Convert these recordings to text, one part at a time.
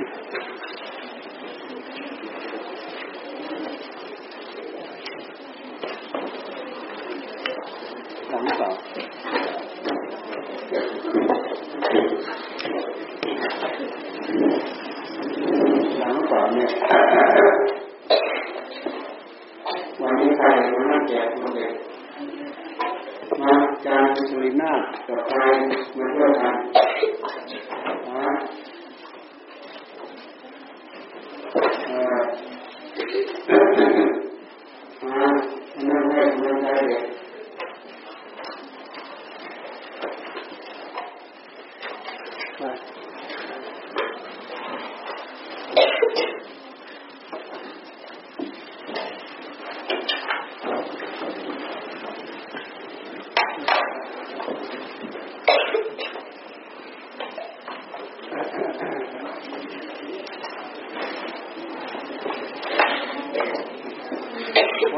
หลังเปล่าหลังเปล่าเนี่ยวันนี้ใครมาแจกมาเด็กมาจานสุรินาถกับใครมาเที่ยวกันนะเอ่อมานั่งได้นั่งได้เด็ก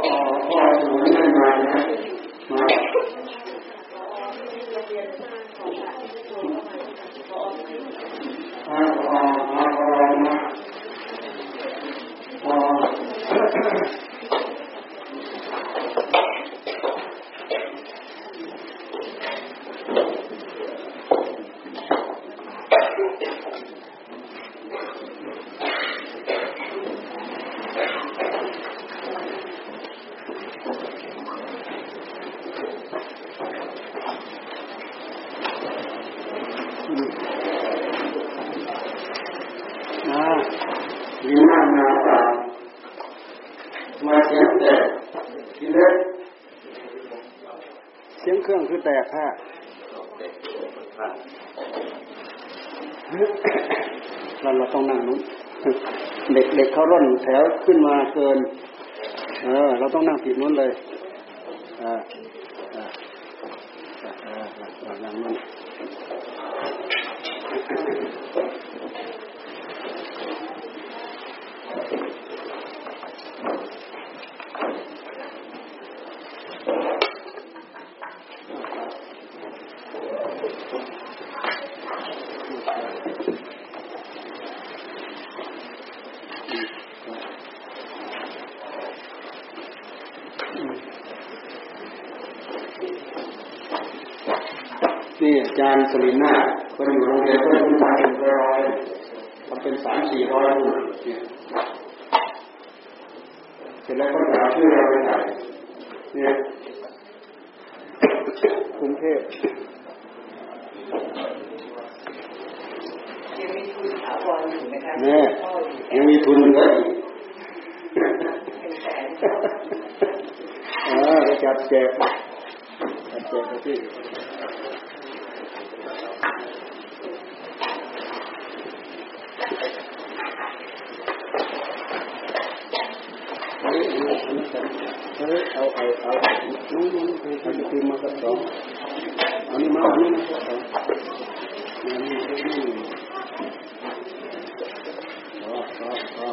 พอพอสมุนไพรมานะมาอ่าพอมาพอมาพอมาลีน่ามาเปล่ามาเสียงแตกทีเล็กเสียงเครื่องคือ แตกฮะเราเราต้องนั่งนู้นเด็กเด็กเขาร่นแถวขึ้นมาเกิน เออ เราต้องนั่งผิดนู้นเลยอ่าอ่าอ่าออนั่งนู้นอาจารย์ สลิน่าคนอยู่โรงเรียนเพื่อนผู้ชายเป็นร้อยทำเป็นสามสี่ร้อยลูกเนี่ยเสร็จแล้วก็ถามชื่อเราไปไหนเนี่ยกรุงเทพยังมีทุนถาวรอยู่ไหมคะเนี่ยยังมีทุนเหลืออีกเป็นแสนเออจะจัดแจกจัดแจกไปที่ เอาเอาเอาน้องน้องไปทำทีมาสักสองอันนี้มาอันนี้มาสักสองอันนี้อันนี้อ๋ออ๋ออ๋อ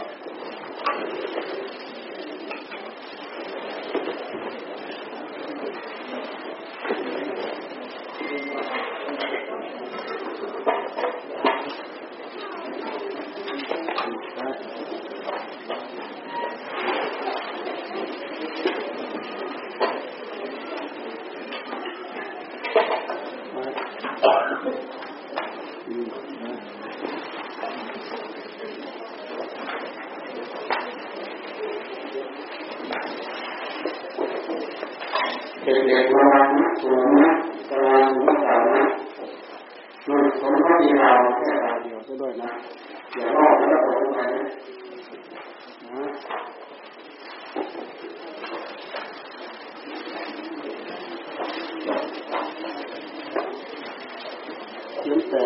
เด็กๆระวังนะสูงนะระวังสูงต่ำนะนู่นผมก็มีเราแค่รายเดียวซะด้วยนะอย่าลอกแล้วตกลงไปนะเขียนแต่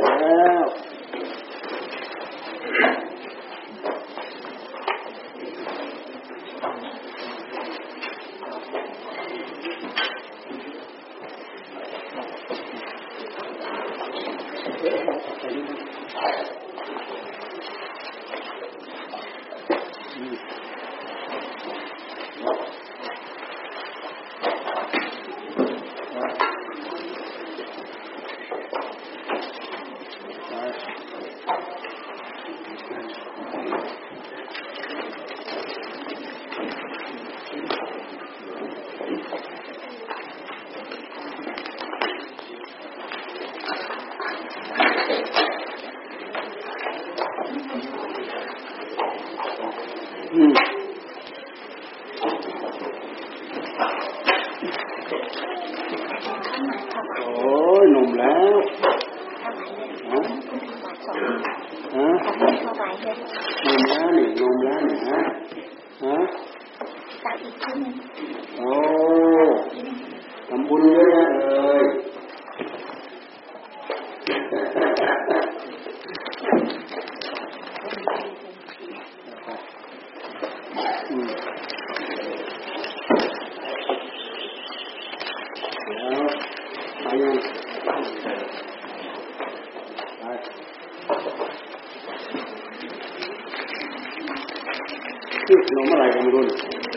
就是我们来工作的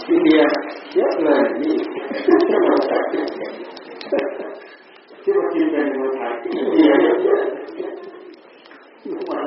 今天也是来努力的这个今天你们他今天就过来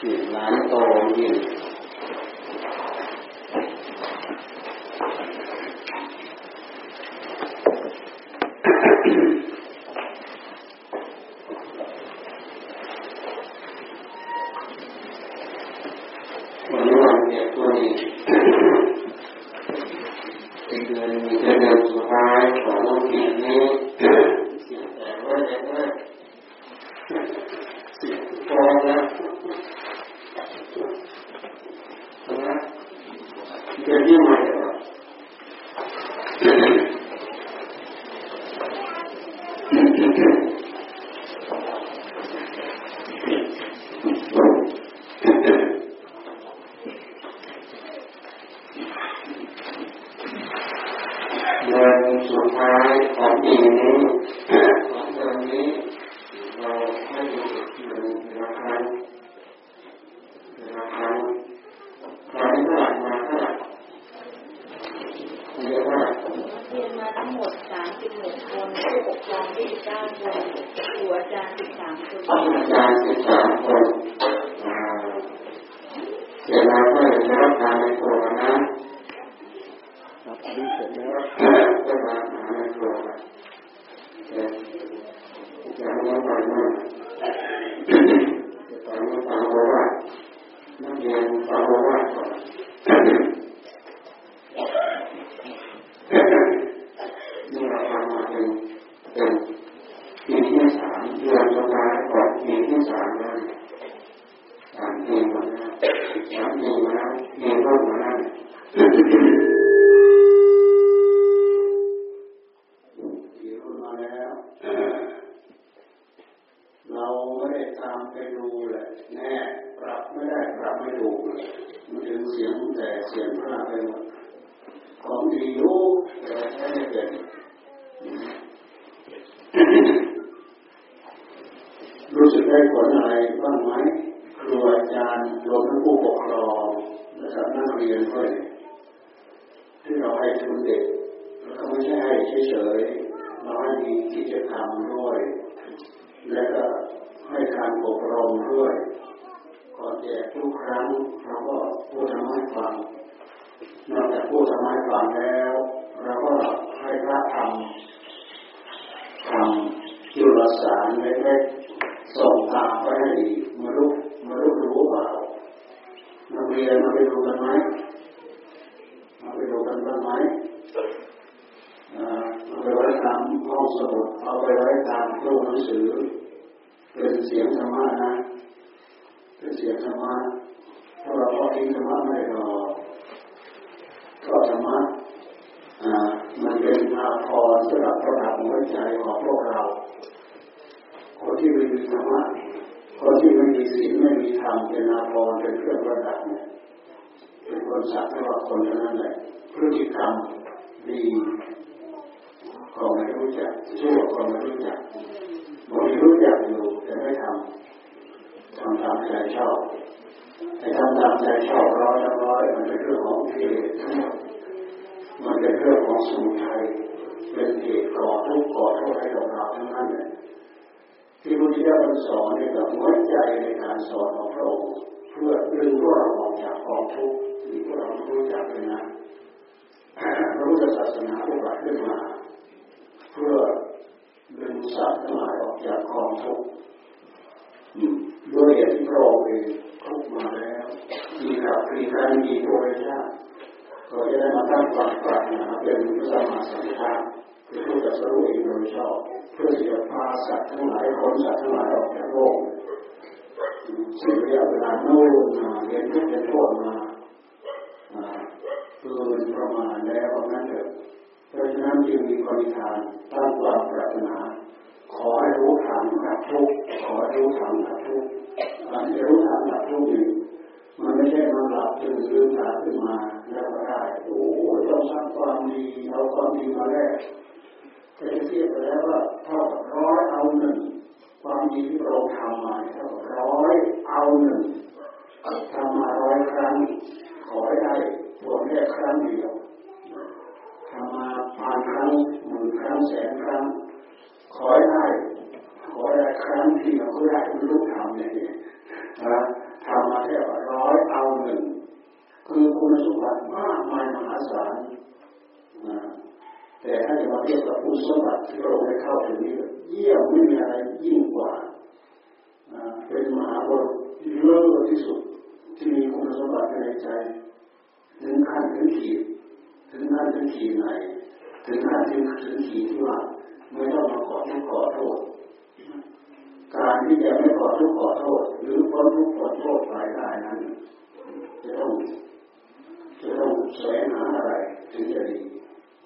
去南都医院。 ถูกมันเป็นเสียงแต่เสียงพระไปหมดของดีรู้แต่ไม่ได้เป็นรู้สึกได้ผลอะไรบ้างไหมครูอาจารย์รวมทั้งผู้ปกครองและกับนักเรียนด้วยที่เราให้ทุนเด็กเราไม่ใช่ให้เฉยๆเราให้มีกิจกรรมด้วย และก็ให้การอบรมด้วย ก่อนแจกทุกครั้งเราก็พูดทำให้ฟังนอกจากพูดทำให้ฟังแล้วเราก็ให้พระทำทำจุลสารเล็กๆส่งตามไปให้มารู้มารู้รู้เปล่านักเรียนมาไปดูกันไหมมาไปดูกันบ้างไหมเอาไปไว้ตามห้องสมุดเอาไปไว้ตามตู้หนังสือเป็นเสียงธรรมะนะ เป็นเสียธรรมะเพราเราพอทิ้งธรรมะไม่รอก็ธรรมะมันเป็นอาภรณ์สำหรับประดับหัวใจของพวกเรา คนที่ไม่มีธรรมะคนที่ไม่มีศีลไม่มีธรรมเป็นอาภรณ์เป็นเครื่องประดับเนี่ยเป็นคนสัตว์ว่าคนเท่านั้นแหละพฤติกรรมดีก็ไม่รู้จักชั่วก็ไม่รู้จักบางทีรู้จักอยู่แต่ไม่ทำ ทำตามใจชอบไอ้ทำตามใจชอบร้อยละร้อยมันเป็นเรื่องของกิเลสทั้งหมดมันเป็นเรื่องของสมุทัยเป็นเหตุก่อทุกข์ก่อโทษให้กับเราทั้งนั้นเลยที่พระพุทธเจ้าสอนเนี่ยกับหัวใจในการสอนของพระองค์เพื่อดึงพวกเราออกจากกองทุกข์ที่พวกเรารู้จักเลยนะพระพุทธศาสนาอุบัติขึ้นมา เพื่อดึงสัตว์ทั้งหลายออกจากกองทุกข์ ด้วยเหตุที่พระองค์เองทุกมาแล้วมีขับมีการมีโพธิชาติก็จะได้มาตั้งความปรารถนาเป็นพระสัมมาสัมพุทธะคือผู้จะสรู้เองโดยชอบเพื่อที่จะพาสัตว์ทั้งหลายคนสัตว์ทั้งหลายออกจากโลกสิ่งระยะเวลาโน้นมาเรียนทุกเป็นโทษมาเกินประมาณแล้วนั่นเถอะเพราะฉะนั้นจึงมีปณิธานตั้งความปรารถนา ขอให้รู้ทางดับทุกข์ขอให้รู้ทางดับทุกข์การจะรู้ทางดับทุกข์นี่มันไม่ใช่มาหลับตื่นลืมตาขึ้นมาแล้วก็ได้โอ้ต้องสร้างความดีเอาความดีมาแลกจะเทียบไปแล้วว่าเท่ากับร้อยเอาหนึ่งความดีที่เราทำมาเท่ากับร้อยเอาหนึ่งทำมาร้อยครั้งขอให้ได้ผลแค่ครั้งเดียวทำมาพันครั้งหมื่นครั้งแสนครั้ง ขอให้ได้ขอได้ครั้งที่เราก็ได้รู้ทำเนี่ยนะทำมาแค่ร้อยเอาหนึ่งคือคุณสมบัติมากมายมหาศาลนะแต่ถ้าจะมาเทียบกับคุณสมบัติที่เราได้เข้าถึงนี้เยี่ยมไม่มีอะไรยิ่งกว่าเป็นมหาบุรุษที่เลิศที่สุดที่มีคุณสมบัติในใจ ถึงขั้นถึงขีดถึงขั้นถึงขีดไหนถึงขั้นถึงถึงขีดที่ว่า ไม่ต้องมาขอทุกข์ขอโทษ การที่จะไม่ขอทุกข์ขอโทษ หรือพ้นทุกข์ขอโทษไปได้นั้นจะต้องจะต้องแสวงหาอะไรถึงจะดี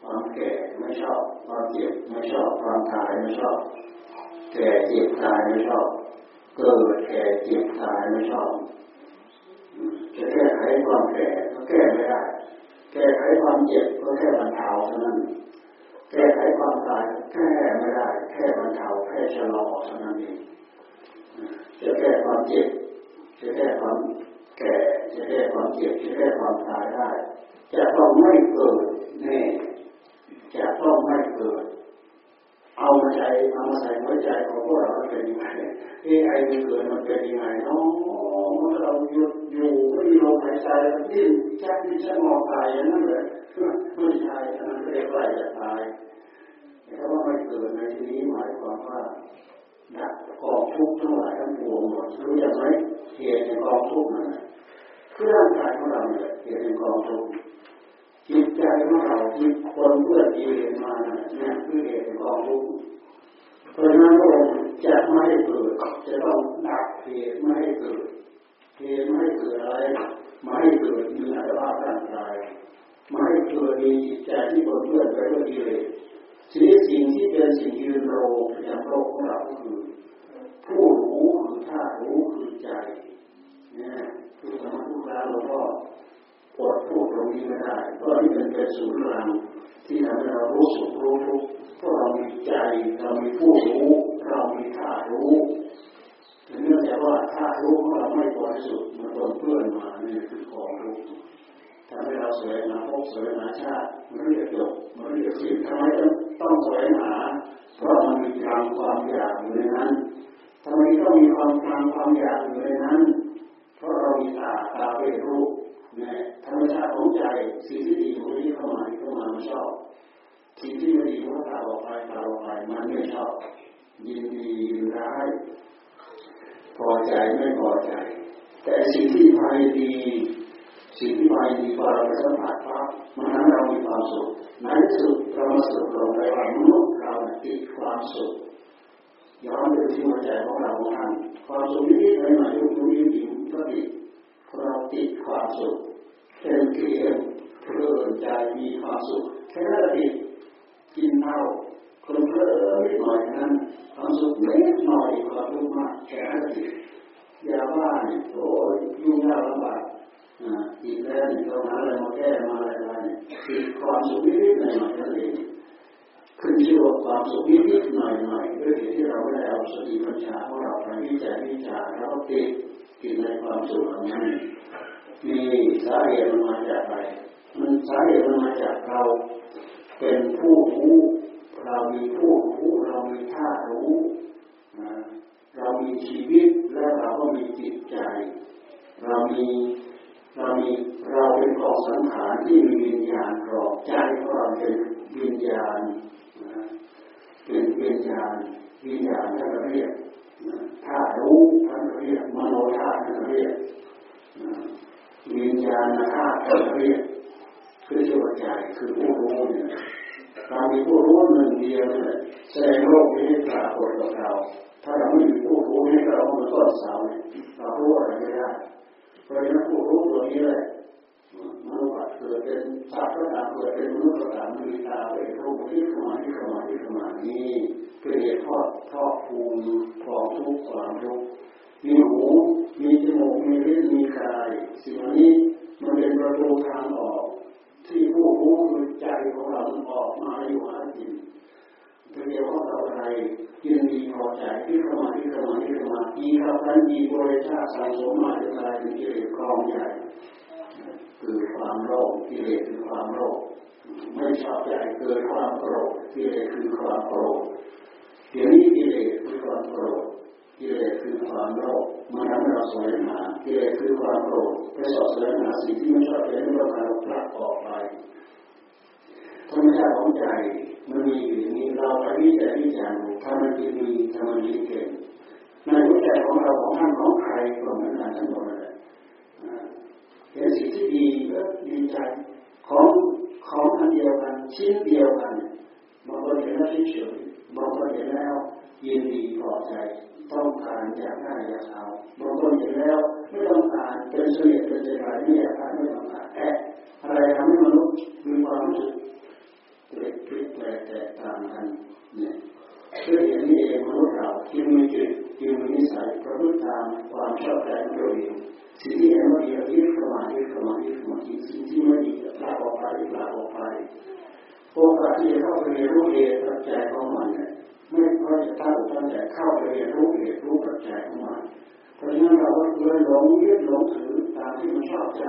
ความแก่ไม่ชอบความเจ็บไม่ชอบความตายไม่ชอบ แก่เจ็บตายไม่ชอบ เกิดแก่เจ็บตายไม่ชอบ จะแก้ไขความแก่ก็แก้ไม่ได้ แก้ไขความเจ็บก็แค่บรรเทาเท่านั้น แก้ไขความตายแก้ไม่ได้แค่บรรเทาแค่ชะลอเท่านั้นเองจะแก้ความเจ็บจะแก้ความแก่จะแก้ความเจ็บจะแก้ความตายได้จะต้องไม่เกิดแน่จะต้องไม่เกิด เอามาใช้เอามาใส่หัวใจของพวกเราเป็นยังไงเอไอมันเกิดมันเป็นยังไงเนาะเมื่อเราหยุดอยู่ไม่มีลมหายใจมันดิ้นแค่ดิ้นชักงอตายอย่างนั้นเลย ไม่ใช่อันนั้นเรียกว่าจะตายแต่ว่าไม่เกิดในที่นี้หมายความว่าดับกองทุกข์ทั้งหลายทั้งปวงหมดรู้อย่างไรเหตุแห่งกองทุกข์นั่นคือร่างกายของเราเนี่ยเหตุแห่งกองทุกข์จิตใจของเราที่คนเพื่อกิเลสมาเนี่ยคือเหตุแห่งกองทุกข์เพราะนั้นพระองค์จะไม่ให้เกิดจะต้องดับเหตุไม่ให้เกิดเหตุไม่ให้เกิดอะไรไม่ให้เกิดมีอัตราร่างกาย มาให้เกิมีจิตใจที่บดเพื่อนไปด้วยกิเลสสิ่งสิ่งที่เป็นสิ่งยืนโรงประจำโลกของเราคือ ผู้รู้คือท่ารู้คือใจเนี่ยคือสมาธิแล้วเราก็อปวดพูดตรงนี้ไม่ได้เพราะนี่มันเป็นศูนย์กลางที่ทำให้เรารู้สึกรู้ทุกเพราเรามีใจเรามีผู้รู้ เรามีท่ารู้เนื่องจากว่าท่ารู้ของเราไม่บริสุทธิ์มันโดนเพื่อนมาเนี่ยคือของรู้ ทำให้เราสวยหาพบสวยหาชาติมันเรียกจบมันเรียกสิ่งทำไมต้องต้องสวยหา เพราะมันมีความความอยากอยู่ในนั้นทำไมต้องมีความความความอยากอยู่ในนั้น เพราะเรามีตาตาเป็นรูปเนี่ยธรรมชาติของใจสิ่งที่ดีของนี้เข้ามาเข้ามามันชอบสิ่งที่ไม่ดีของตาออกไปตาออกไปมันไม่ชอบยินดียินร้ายพอใจไม่พอใจ แต่สิ่งที่ภายดี สิ่งที่ภายดีพอเราไปสัมผัสปั๊บ หาอะไรมาแก้มาอะไรอะไรเนี่ยติดความสุขนิดหน่อยๆนั่นเองขึ้นชื่อว่าความสุขนิดๆหน่อยๆด้วยเหตุที่เราไม่ได้เอาสติปัญญาของเราไปวิจัยวิจารณ์แล้วก็ติดติดในความสุขเหล่านั้นมีสาเหตุมันมาจากอะไรมันสาเหตุมันมาจากเราเป็นผู้รู้เรามีผู้รู้เรามีท่ารู้เรามีชีวิตและเราก็มีจิตใจ เรามี เรามีเราเป็นกองสังขารที่มีวิญญาณกรอบใจของเราเป็นวิญญาณเป็นวิญญาณวิญญาณท่านเรียกถ้ารู้ท่านเรียกมโนธาตุท่านเรียกวิญญาณธาตุท่านเรียกคือจิตใจคือผู้รู้เนี่ยเรามีผู้รู้หนึ่งเดียวเนี่ยแสดงโลกนี้ปรากฏกับเรา ถ้าเราไม่มีผู้รู้ให้เราเป็นต้นเสาเนี่ยเรารู้อะไรไม่ได้ พราะฉะนั้นผู้รู้ตัวนี้เลยมนุษย์เกิดเป็นสัตว์ก็ตามเกิดเป็นมนุษย์ก็ตามมีตาเป็นรูปที่ขมาที่ขมาที่ขมานี่เป็นเหตุทอดทอดภูมิพร้อมทุกข์ความทุกข์มีหูมีจมูกมีลิ้นมีกายสิ่งนี้มันเป็นประตูทางออก ที่ผู้รู้คือใจของเราออกมาอยู่หาจิต เป็นเดียวกับอะไรยินดีพอใจที่เข้ามาที่เข้ามาที่เข้ามาอีกับนั้นอีบริชาสะสมมาจนกลายเป็นกิเลสกองใหญ่คือความโลภกิเลสคือความโลภไม่ชอบใจเกิดความโกรธกิเลสคือความโกรธเดี๋ยวนี้กิเลสคือความโกรธกิเลสคือความโลภมันทำให้เราสวงหากิเลสคือความโกรธไปสอบสวงหาสิ่งที่ไม่ชอบใจให้เราเราผลักออกไปธรรมชาติของใจ มันมีอย่างนี้เราไปวิจัยวิจารณ์ทำมันดีมีทำมันดีเก่งในหัวใจของเราของท่านของใครก็เหมือนกันทั้งหมดเลยเห็นสิ่งที่ดีก็ดีใจของของอันเดียวกันชิ้นเดียวกันบางคนเห็นแล้วเฉยๆบางคนเห็นแล้วยินดีพอใจต้องการอยากได้อยากเอาบางคนเห็นแล้วไม่ต้องการเป็นเสน่ห์เป็นใจร้ายไม่อยากได้ไม่ต้องการแอบอะไรทำให้มนุษย์มีความรู้สึก เปลี่ยนแปลงแตกต่างกันเนี่ยคืออย่างนี้เองมนุษย์เราที่มีจิตที่มีนิสัยประพฤติตามความชอบใจของตัวเองสิ่งที่ไม่ดีก็ยึดเข้ามายึดเข้ามายึดเข้ามาสิ่งที่ไม่ดีก็ลาออกไปลาออกไปโอกาสที่จะเข้าไปเรียนรู้เหตุปัจจัยของมันเนี่ยไม่เพราะจะตั้งตั้งใจเข้าไปเรียนรู้เหตุรู้ปัจจัยของมันเพราะฉะนั้นเราก็เลยหลงยึดหลงถือตามที่มันชอบใจ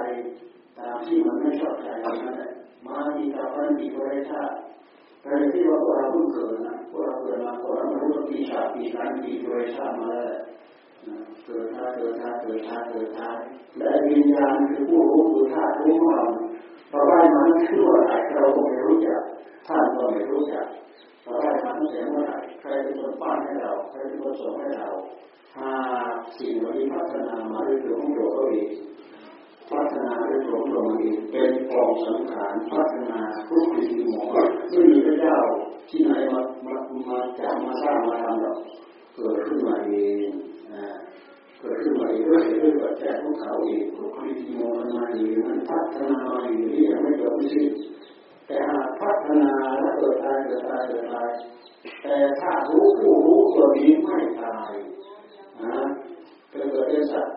ตามที่มันไม่ชอบใจนั่นแหละ มาอีกต่อไปอีกบริชาติแต่ที่ว่าพวกเราเพิ่งเกิดนะพวกเราเกิดมาก่อนเรารู้ว่าปีชาปีการปีบริชาติมาแล้วเกิดท่าเกิดท่าเกิดท่าเกิดท่าและวิญญาณคือผู้รู้คือธาตุรู้ของเราเราได้มาชื่อว่าอะไรเราไม่รู้จักท่านก็ไม่รู้จักเราได้มาตั้งแต่เมื่อไหร่ใครเป็นคนปั้นให้เราใครเป็นคนส่งให้เราถ้าสิ่งเหล่านี้พัฒนามาด้วยตัวของตัวเขาเอง พัฒนาด้วยตัวของตัวเองเป็นกองสังขารพัฒนาทุกสิ่งหมอไม่มีพระเจ้าที่ไหนมามามาจับมาสร้างมาทำหรอกเกิดขึ้นมาเองเกิดขึ้นมาเองด้วยด้วยปัจจัยของเขาเองทุกสิ่งมองมาเอยู่มันพัฒนามาอยู่ที่ยังไม่จบไม่สิ้นแต่หากพัฒนาแล้วเกิดตายเกิดตายเกิดตายแต่ถ้ารู้ผู้รู้ตัวนี้ไม่ตายนะเกิดเป็นสัตว์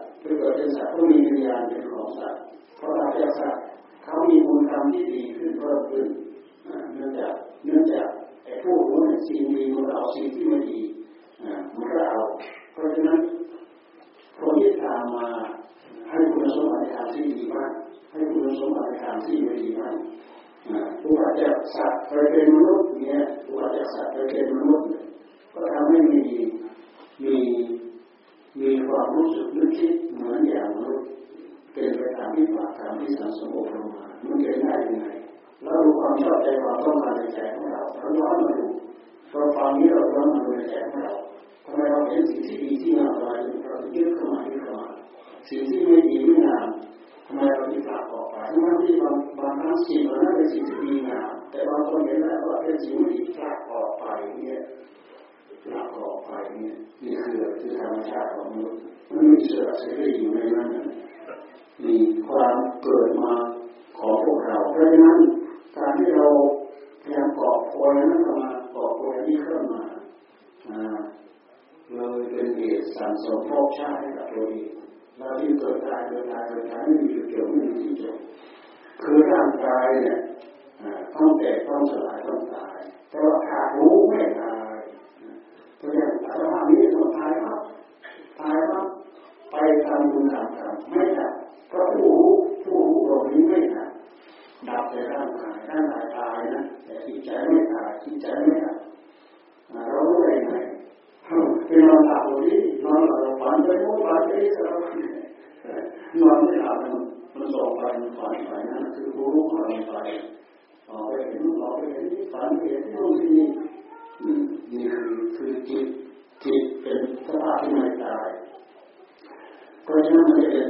นั้นมันจะ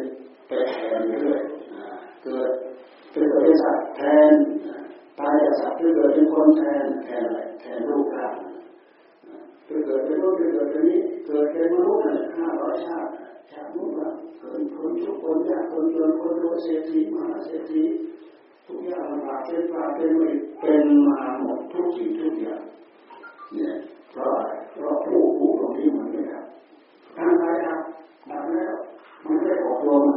ไปแทนเรื่อยเกิดเกิดเป็นสัตว์แทนตายจากสัตว์เกิดเป็นคนแทนแทนอะไรแทนรูปร่างเกิดเป็นรูปเกิดเป็นนี้เกิดเป็นมนุษย์ห้าร้อยชาติชาตินู้นว่าเกิดคนทุกคนยากคนจนคนรวยเศรษฐีมหาเศรษฐีทุกอย่างลำบากเป็นปลาเป็นไม่เป็นมาหมดทุกสิ่งทุกอย่างเนี่ยเพราะเพราะผู้ผู้ตรงนี้มันไม่ครับทางกายครับดับแล้ว มันไม่ออกตัวมัน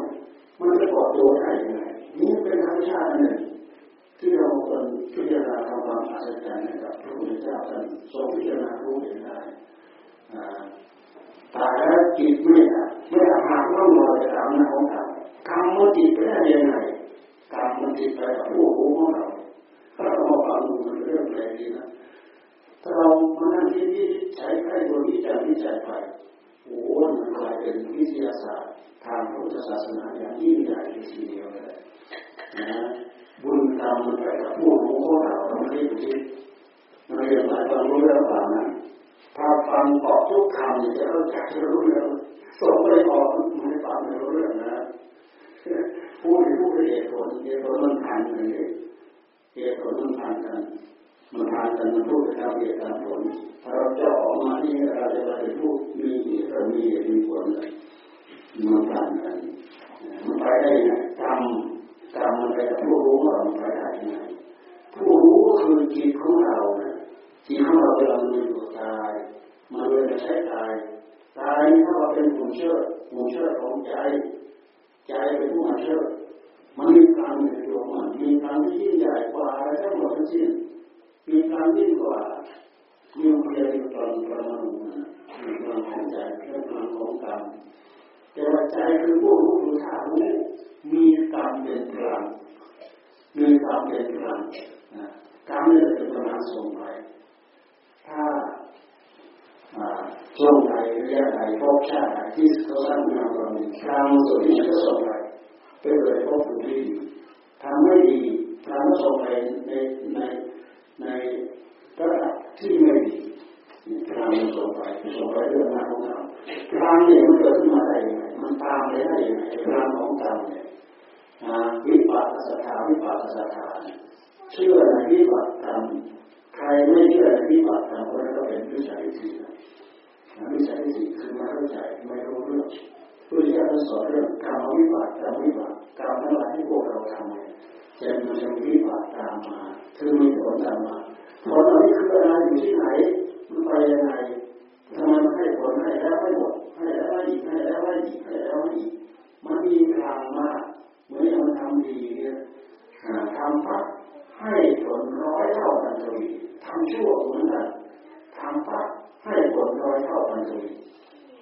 มันจะออกตัวได้ยังไงนี่เป็นธรรมชาติหนึ่งที่เราควรพิจารณาทำความอัศจรรย์นะครับพระพุทธเจ้าท่านทรงพิจารณารู้เห็นได้ตายแล้วจิตไม่ไม่อาหารต้องรอจะทำนะของเรากรรมมันจิตไปได้ยังไงกรรมมันจิตไปกับผู้รู้ของเราถ้าเราฟังดูมันเรื่องแปลกดีนะถ้าเรามานั่งคิดใช้ใครตัวนี้จำที่ใจไป โอ้มันกลายเป็นวิทยาศาสตร์ทางพุทธศาสนาอย่างยิ่งใหญ่ทีเดียวเลยนะบุญกรรมมันไปกับผู้รู้ของเราเราไม่ได้คิดเราเรียนหลายความรู้แล้วฟังนะถ้าฟังออกทุกคำจะเข้าใจรู้เรื่องส่งไปออกไม่ฟังไม่รู้เรื่องนะพูดพูดเหตุผลเหตุผลมันผ่านกันเลยเหตุผลมันผ่านกัน มันผ่านกันพูดไปตามเหตุตามผลถ้าเราจะออกมาที่เราจะไปพูดมีเหตุมีเหตุมีผลมันผ่านกันมันไปได้ไงกรรมกรรมมันไปกับผู้รู้เราไปได้ไงผู้รู้คือจิตของเราเนี่ยจิตของเราเวลามันอยู่กายมันเลยใช้กายกายถ้าเราเป็นผู้เชื่อผู้เชื่อของใจ ใจเป็นผู้มาเชื่อมันมีการในตัวมันมีการที่ยิ่งใหญ่กว่าอะไรทั้งหมดทั้งสิ้น มีการยิ่งกว่านิวเคลียร์นิวตอนประมาณมีพลังของใจเรื่องพลังของกรรมแต่ว่าใจคือผู้รู้คือธาตุรู้มีกรรมเป็นพลังมีกรรมเป็นพลังกรรมเนี่ยเป็นพลังส่งไปถ้าช่วงไหนระยะไหนพบชาติที่เขาสร้างมาเราเนี่ยกรรมส่วนนี้ก็ส่งไปไปเลยพบผู้ที่ดีทำไม่ดีทำก็ส่งไปในใน ในระดับที่ไม่ดีกรรมส่งไปส่งไปเรื่องงานของเรากรรมเนี่ยมันเกิดขึ้นมาได้ยังไงมันตามไปได้ยังไงกรรมของกรรมเนี่ยวิปัสสนาวิปัสสนาเชื่อในวิปัสสกรรมใครไม่เชื่อในวิปัสสกรรมคนนั้นก็เป็นวิสัยที่วิสัยที่คือไม่เข้าใจไม่รู้เรื่องผู้ที่จะสอนเรื่องกรรมวิบัติกรรมวิบัติกรรมทั้งหลายที่พวกเราทำเนี่ย จะมีวิบัติตามมาคือมีผลตามมาผลเหล่านี้คืออะไรอยู่ที่ไหนมันไปยังไงทำไมให้ผลให้แล้วไม่หมดให้แล้วไม่อีกให้แล้วไม่อีกให้แล้วไม่อีกมันมีทางมากเหมือนอย่าทำดีเนี่ยทำปักให้ผลร้อยเท่ากันเลยทำชั่วเหมือนกันทำปักให้ผลร้อยเท่ากันเลย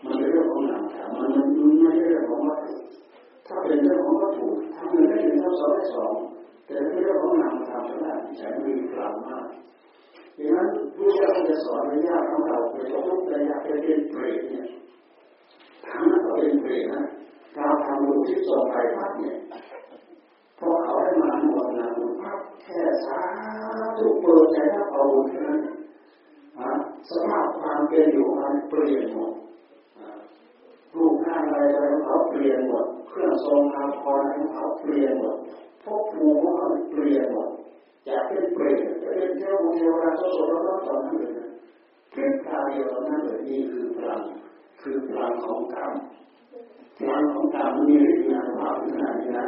มันเป็นเรื่องของนามธรรมมันมันไม่ใช่เรื่องของวัตถุถ้าเป็นเรื่องของวัตถุทำเงินได้หนึ่งทำสองได้สอง แต่เป็นเรื่องของนามธรรมเท่านั้นใจมีพลังมากดังนั้นผู้เจ้าจะสอนในญาติของเราไปตกลุกในญาติเป็นเปรตเนี่ยถามนั้นก็เป็นเปรตนะเราทำรูที่ส่งไปพักเนี่ยพอเขาได้มาหมดนะพักแค่สาธุเปิดใจรับเอาแค่นั้นสภาพความเป็นอยู่มันเปลี่ยนหมดรูปร่างอะไรอะไรของเขาเปลี่ยนหมด เครื่องทรงอาภรณ์ของเขาเปลี่ยนหมด ภพภูมิของเขาเปลี่ยนหมดจากเป็นเปรตจะเป็นเทวเทวราชโสดร้อนตอนนั้นเลยพลิกตาเดียวนั้นเลยนี่คือพลังคือพลังของกรรมพลังของกรรมมีฤทธิ์งานภาพขนาดนี้นะ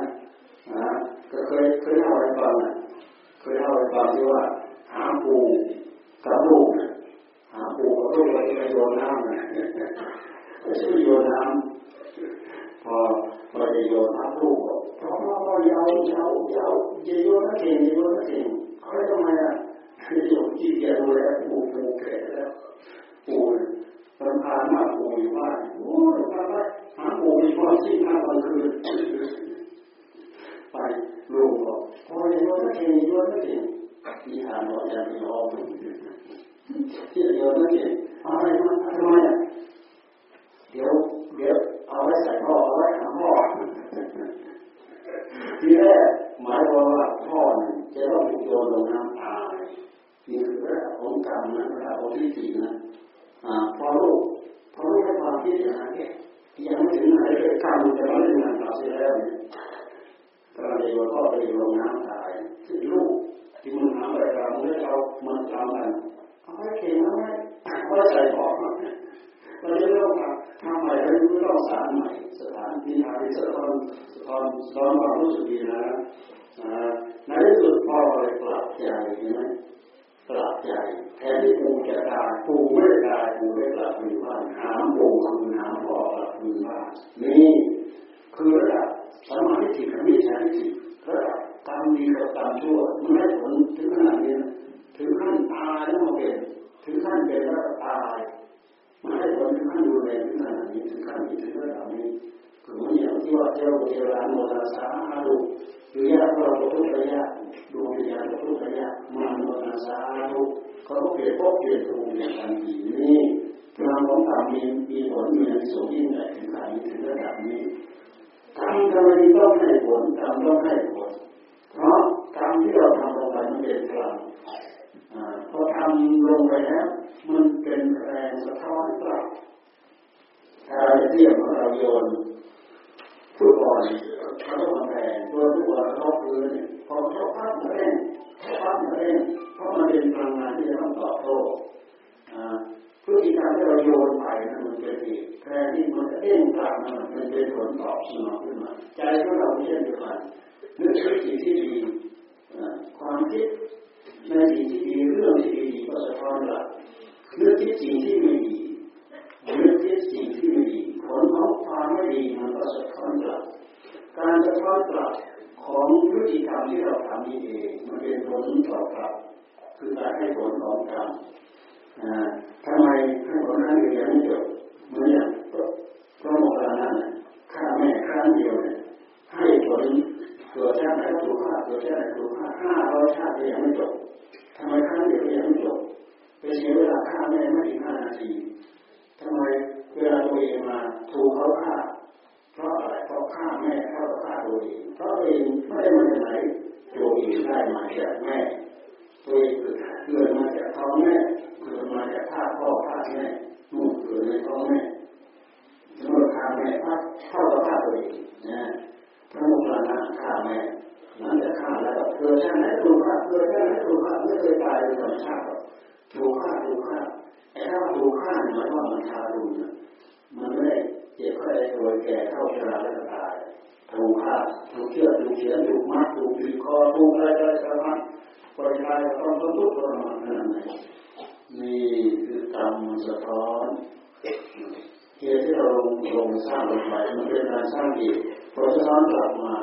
นะก็เคยเคยเล่าให้ฟังนะเคยเล่าให้ฟังที่ว่าหาปูกับลูกหาปูกับลูกไปโยนน้ำนะก็ช่วยโยนน้ำพอพอจะโยนน้ำลูก พอพอพอยาวยาวยาวจะโยนนักเก่งจะโยนนักเก่งเขาทำไมอะโยนที่แกดูแลปู่ปู่แก่แล้วปูรำคาญมากปู่อยู่บ้านโอ้รำคาญไปหาปู่มีความสิ้นห้าวันคืนไปลูกบอกพอจะโยนนักเก่งโยนักเก่งที่หาหน่อยยังไม่ยอมที่โยนนักเก่งอะไรมาทำไมอะเดี๋ยวเดี๋ยวเอาไว้ใส่พ่อเอาไว้หาพ่อ ทีแรกหมายความว่าพ่อเนี่ยจะต้องถูกโยนลงน้ำตายนี่คือระดับของกรรมนะระดับของที่สี่นะพอลูกพอลูกให้ความคิดอย่างนั้ยังไม่ถึงไหนเลยกรรมจะมาเล่นงานเราเสียแล้วเนี่ยกำลังจะโยนพ่อไปลงน้ำตายที่ลูกที่มันหาอะไรเราเมื่อเรามันทำกันเอาไว้เก่งเอาไว้เอาไว้ใส่ของเราจะเริ่ม ทำใหม่เราไม่ต้องสารใหม่สถานที่อาริสตอนตอนตอนความรู้สึกดีนะในที่สุดพ่อเลยปรับใจใช่ไหมปรับใจแทนที่ปู่จะตายปู่ไม่ได้ตายปู่ได้กลับคืนบ้านหาปู่คือหาพ่อกลับคืนบ้านนี่คือระดับสมาธิกับมิจฉาทิฏฐิระดับกรรมดีกับกรรมชั่วมันได้ผลถึงขนาดนี้ถึงขั้นตายแล้วมาเป็นถึงขั้นเป็นแล้วตาย มาให้ผลถึงขั้นดูแลถึงขนาดนี้ถึงขั้นนี้ถึงระดับนี้คือมันอย่างที่ว่าเจ้าเทวราโมนาสสาธุหรือญาติเราทุกระยะดวงวิญญาณทุกระยะมันโมนาสสาธุเขาก็เปลี่ยนพบเปลี่ยนตัวอย่างทันทีนี่พลังของกรรมมีมีผลมีอนิสงส์ยิ่งใหญ่ถึงขนาดนี้ถึงระดับนี้กรรมทำไมต้องให้ผลกรรมต้องให้ผ ที่งกลับมามันเป็นผลตอบสนองขึ้นมาใจของเราเช่นเดียวกันนึกถึงสิ่งที่ดีความคิดในสิ่งที่ดีเรื่องที่ดีก็สะท้อนกลับเรื่องที่สิ่งที่ไม่ดีเรื่องที่สิ่งที่ไม่ดีผลของความไม่ดีมันก็สะท้อนกลับการสะท้อนกลับของพฤติกรรมที่เราทำนี่เองมันเป็นผลตอบกลับคือการให้ผลของกรรมทำไมให้ผลนั้นอย่างนี้เดียวเหมือนอย่าง พระโมคคัลลานะฆ่าแม่ครั้งเดียวเนี่ยให้ผลเกิดชาติไหนก็ถูกฆ่าเกิดชาติไหนถูกฆ่าห้าร้อยชาติยังไม่จบทำไมครั้งเดียวยังไม่จบไปเสียเวลาฆ่าแม่ไม่ถึงห้านาทีทำไมเวลาตัวเองมาถูกเขาฆ่าเพราะอะไรเพราะฆ่าแม่เพราะฆ่าตัวเองเพราะเองไม่ได้มาจากไหนตัวเองได้มาจากแม่ตัวเองเกิดเกิดมาจากท้องแม่เกิดมาจากฆ่าพ่อฆ่าแม่นู่นเกิดในท้องแม่ สมมติฆ่าแม่พัดเท่ากับฆ่าตัวเองนะพระมคคัลานะฆ่าแม่หลังจากฆ่าแล้วเกิดชาติไหนถูกฆ่าเกิดชาติไหนถูกฆ่าไม่เคยตายในธรรมชาติถูกฆ่าถูกฆ่าไอ้ถ้าถูกฆ่าหมายว่ามันทารุณมันไม่ได้เจ็บแค่ตัวยแก่เท่าชราแล้วตายถูกฆ่าถูกเชือกถูกเขียนถูกมัดถูกบีบคอถูกอะไรอะไรสารพัดปล่อยายต้องต้องทุกข์ทรมานขนาดไหนนี่คือกรรมสะท้อน เหตุที่เราลงลงสร้างลงไปมันเป็นการสร้างเหตุพอสะท้อนกลับมา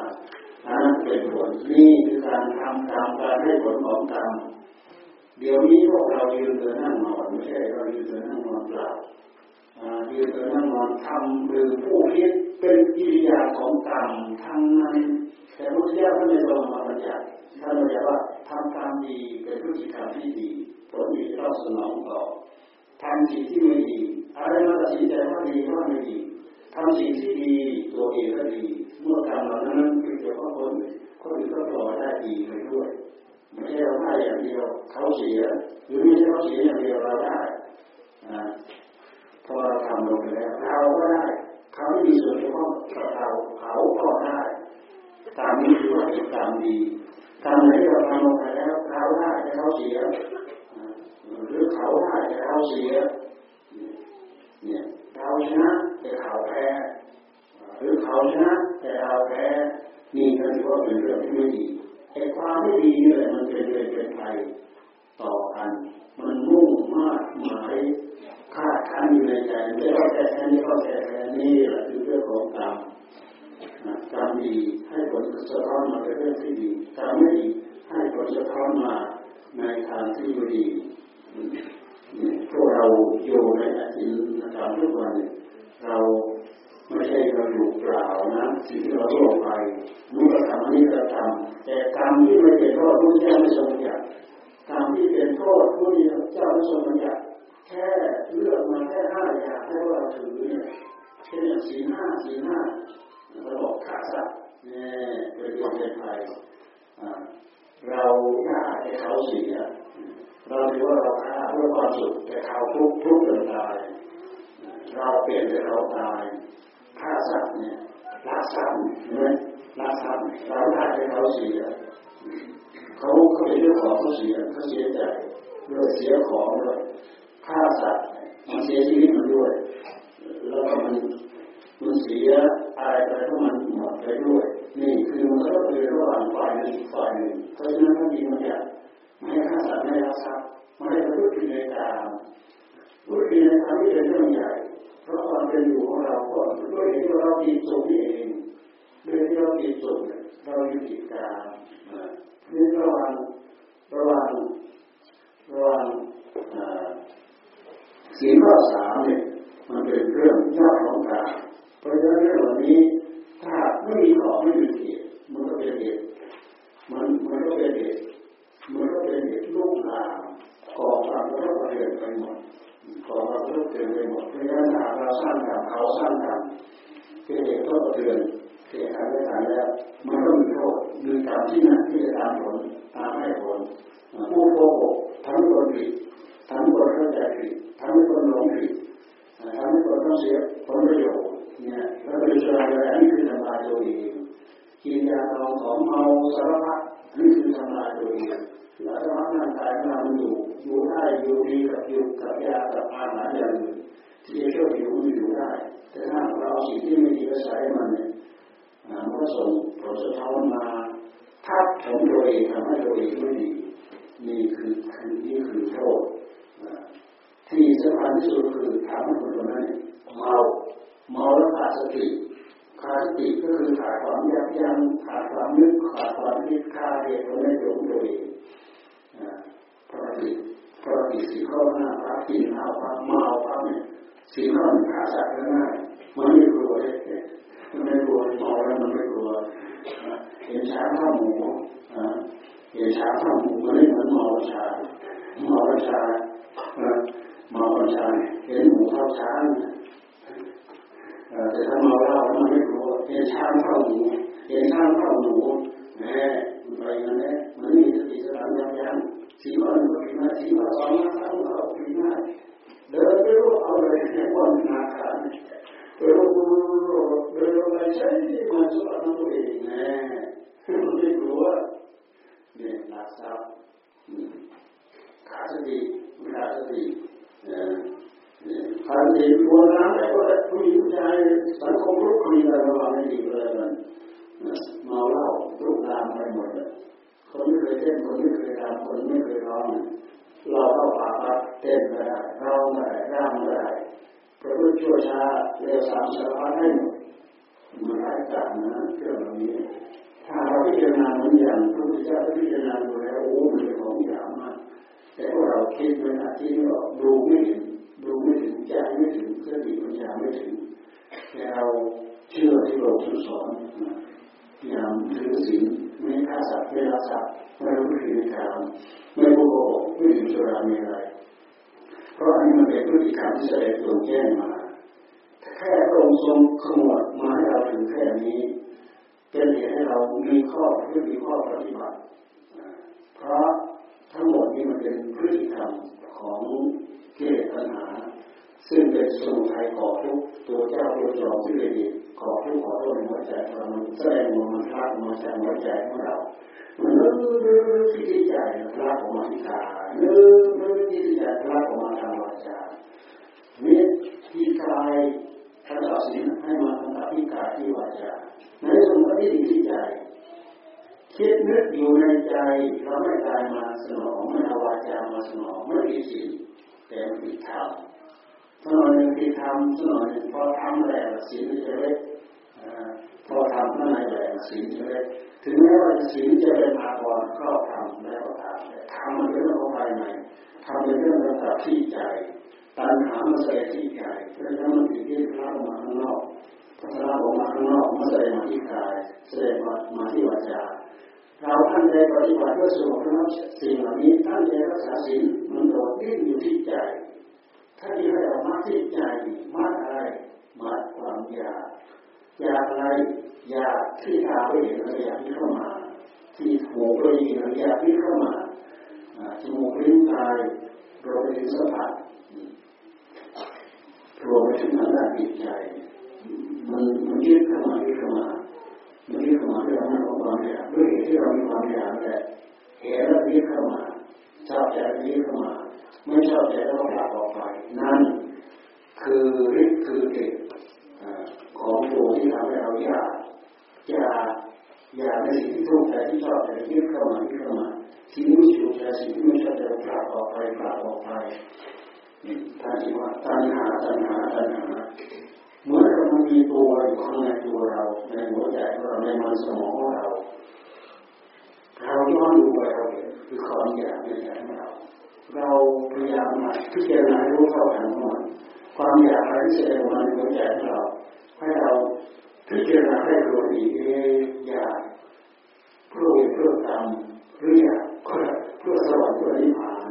อันนั้นเป็นผลนี่คือการทำตามการให้ผลของกรรมเดี๋ยวนี้พวกเรายืนเดินนั่งนอนไม่ใช่เรายืนเดินนั่งนอนเปล่าอ่ายืนเดินนั่งนอนทำหรือผู้คิดเป็นกิริยาของกรรมทั้งนั้นแต่พุทธเจ้าท่านไม่ทรงมาบัญญัติท่านบัญญัติว่าทำกรรมดีเป็นพฤติกรรมที่ดีผลดีเราสนองต่อทำสิ่งที่ไม่ดี อะไรมาตัดสินใจว่าดีว่าไม่ดีทำสิ่งที่ดีตัวเองก็ดี เมื่อทำเหล่านั้นเกี่ยวกับคนคนอื่นก็ต่อได้ดีไปด้วยไม่ใช่เราได้อย่างเดียวเขาเสียหรือไม่ใช่เขาเสียอย่างเดียวเราได้นะพอเราทำลงไปแล้วเราก็ได้เขาไม่มีส่วนเกี่ยวข้องกับเราเขาก็ได้ตามนี้ถือว่าเป็นกรรมดีกรรมไหนเราทำลงไปแล้วเขาได้แต่เขาเสียหรือเขาได้แต่เขาเสีย เนี่ยเราชนะแต่เขาแพ้หรือเขาชนะแต่เราแพ้นี่ก็ถือว่าเป็นเรื่องที่ไม่ดีไอ้ความไม่ดีนี่แหละมันเป็นเรื่องเป็นภัยต่อกัน มันมุ่งมากหมายคาดคันอยู่ในใจไม่ว่าแต่แค่นี้ก็แต่แค่นี้แหละคือเรื่องของกรรมกรรมดีให้ผลสะท้อนมาเป็นเรื่องที่ดีกรรมไม่ดีให้ผลสะท้อนมาในทางที่ไม่ดี พวกเราอยู่ในอาชีพกรรมทุกวัน เราไม่ใช่เราอยู่เปล่านะสิ่งที่เราลงไปนู่เราทำนี่เราทำแต่กรรมที่ไม่เป็นโทษผู้ที่ไม่ทรงอย่างกรรมที่เป็นโทษผู้ที่เจ้าไม่ทรงอย่างแค่เลือกมาแค่ห้าอย่างให้เราถือเนี่ยเช่นอย่างสีห้าสีห้าเราบอกขาสัตว์เนี่ยเป็นความเป็นไทยเราฆ่าให้เขาเสีย เราถือว่าเราฆ่าเพื่อความสุขแต่เขาทุกทุกเดินตายเราเปลี่ยนแต่เราตายฆ่าสัตว์เนี่ยละสัตว์เห็นไหมละสัตว์เราฆ่าให้เขาเสียเขาเขาเป็นเรื่องของเขาเสียเขาเสียใจด้วยเสียของด้วยฆ่าสัตว์มันเสียชีวิตมันด้วย แล้วก็มันมันเสียอะไรไปก็มันหมดไปด้วย นี่คือมันก็เป็นระหว่างฝ่ายหนึ่งฝ่ายหนึ่งเพราะฉะนั้นท่านดีมันอยาก ไม่ให้ฆ่าสัตว์ไม่ให้ลักทรัพย์ไม่ให้พฤติผิดในกามพฤติผิดในกามที่เป็นเรื่องใหญ่เพราะความเป็นอยู่ของเราก็ด้วยเหตุที่เราผิดสูงนี่เองด้วยที่เราผิดสูงเราอยู่ผิดกามนี่ระว่างระว่างระว่างสิ่ข้อสามเนี่ยมันเป็นเรื่องยอดของกามเพราะฉะนั้นเรื่องเหล่านี้ถ้าไม่มีขอบไม่มีเหตุมันก็เป็นเหตุมันมันก็เป็นเหตุ เหมันก็เป็นเหตุลูกหลานก่อความรู้ประเด็นไปหมดก่อความรู้เต็มไปหมดเพราะฉะนั้นถ้าเราสร้างกรรมเขาสร้างกรรมเป็นเหตุก็เตือนเสียหายไปทางแล้วมันก็มีโทษมีกรรมที่นั่นที่จะตามผลตามให้ผลผู้โกหกทำให้คนผิดทำให้คนเข้าใจผิดทำให้คนหลงผิดทำให้คนต้องเสียผลประโยชน์เนี่ยแล้วเป็นส่วนอะไรอันนี้คือทำลายตัวเองกินยาลองของเมาสารพัดนี่คือทำลายตัวเอง แล้วสารพัดร่างกายของเราอยู่อยู่ได้อยู่ดีกับอยู่กับยากับอาหารอย่างอื่นที่จะช่วยอยู่มันอยู่ได้ แต่ถ้าเราสิ่งที่ไม่ดีก็ใช้มันเนี่ยมันก็ส่งผลสะท้อนมาทับถมตัวเองทำให้ตัวเองไม่ดีนี่คือคือนี่คือโทษที่สำคัญที่สุดคือทำให้คนคนนั้นเมาเมาแล้วขาดสติ ขาดสติก็คือขาดความยับยั้งขาดความนึกขาดความคิดขาดเหตุผลในตัวตัวเองปกติปกติสี่ข้อหน้าพระกินข้าวพระเมาพระเนี่ยสี่ข้อหนึ่งขาดสัตว์ง่ายมันไม่กลัวเลยมันไม่กลัวเมาแล้วมันไม่กลัวเห็นช้างข้าหมูเห็นช้างข้าหมูมันไม่เหมือนเมาชาเมาชาเมาชาเห็นหมูข้าช้างแต่ถ้าเมาเหล้ามันไม่ เห็นช้างเข้าหมูเห็นช้างเข้าหมูแม่มันไปงั้นแหละมันมีสติสตังยับยั้งสีวันก็ปีมาสีวันสองมาสามมาปีมาเดินไปรู้เอาเลยแค่วันนาขาไปรู้เดินไปใช้ที่มันสอันตัวเองแม่ไม่กลัวเนี่ยนักทรัพย์ขาดสติขาดสติเนี่ย ขาดสติกลัวน้ำแล้วก็ผู้หญิงผู้ชายสังคมลุกคลีอะไรประมาณนี้อีกเลยมันเมาเหล้าลุกลามไปหมดเลยคนไม่เคยเต้นคนไม่เคยรำคนไม่เคยร้องเราก็ปาปัดเต้นไม่ได้ร้องไม่ได้ร่างไม่ได้ประพฤติชั่วช้าเร็วสามสารพัดให้หมดมันร้ายกาจนะเรื่องเหล่านี้ถ้าเราพิจารณาเหมือนอย่างพระพุทธเจ้าพิจารณาดูแล้วโอ้มันเป็นของหยาบมากแต่พวกเราคิดไม่ได้ที่เราดูไม่ถึง ดูไม่ถึงใจไม่ถึงสติแต่เราเชื่อที่เราสอนพยายามถือศีลไม่ฆ่าสัตว์ไม่ลักทรัพย์ไม่รู้ผิดทางไม่โกหกไม่ดื่มสุรามีอะไรเพราะอันนี้มันเป็นพฤติกรรมที่แสดงตัวแจ้งมาแค่พระองค์ทรงขมวดมาให้เราถึงแค่นี้เป็นเหตุให้เรามีข้อที่มีข้อปฏิบัติเพราะ ทั้งหมดนี้มันเป็นพฤติกรรมของกิเลสตัณหา ซึ่งเป็นสมุทัยก่อทุกตัวเจ้าตัวจอมที่เลยก่อทุกข์ก่อโทษในหัวใจของเราแสดงมันพลาดมาจากหัวใจของเรามันนึกที่ใจพลาดออกมาที่ตานึกนึกที่ใจพลาดออกมาทางวาจาเนี่ยที่กายทัศน์สินให้มาทำอภิการที่วาจาในสมมติที่ที่ใจ คิดนึกอยู่ในใจเราไม่กายมาสนองไม่เอาวาจามาสนองไม่ผิดศีลแต่ผิดธรรมสนองหนึ่งผิดธรรมสนองหนึ่งพอทำแล้วศีลจะเล็กพอทำข้างในแล้วศีลจะเล็กถึงแม้ว่าศีลจะเป็นอาภรณ์ก็ทำแล้วก็ทำแต่ทำมันเป็นเรื่องของภายในทำเป็นเรื่องระดับที่ใจตัณหามันแสดงที่ใจเพราะฉะนั้นมันถึงที่พระมาข้างนอกพัฒนาออกมาข้างนอกมันแสดงมาที่กายแสดงมามาที่วาจา เราท่านใดปฏิบัติเพื่อสงบระสิ่งเหล่านี้ท่านใดรักษาศีลมันโดดเด่นอยู่ที่ใจถ้านที่ให้เรามาที่ใจมาอะไรมาความอยากอยากอะไรอยากที่ตาไปเห็นอะไรอยากที่เข้ามาที่หูไปยินอะไรอยากที่เข้ามาจมูกลิ้นกายรวมไปถึงสัมผัสรวมไปถึงทางด้านจิตใจมันมันยึดเข้ามายึดเข้ามา มันยึดเข้ามาด้วยอำนาจของความอยากด้วยเหตุที่เรามีความอยากแหละเหตุแล้วยึดเข้ามาชอบใจยึดเข้ามาไม่ชอบใจก็ผลักออกไป นั่นคือฤทธิ์คือเดชของตัวที่ทำให้เราอยากอยากอยากในสิ่งที่ถูกใจที่ชอบใจยึดเข้ามายึดเข้ามาสิ่งที่ไม่ถูกใจสิ่งที่ไม่ชอบใจผลักออกไปผลักออกไปท่านว่าตัณหาตัณหาตัณหา เหมื่อมันมีตัวอยู่ข้างในตัวเราในหัวใจของเราในมันสมองของเราเราย้อนดูไปเราเห็นคือความอยากในใจของเราเราพยายามมาพิจารณารู้เท่าทันมันความอยากอะไรที่แสดงมาในหัวใจของเราให้เราพิจารณาให้รู้ดีเออยากเพื่อเพื่อกรรมหรืออยากเพื่อเพื่อสวรรค์เพื่อนิพพาน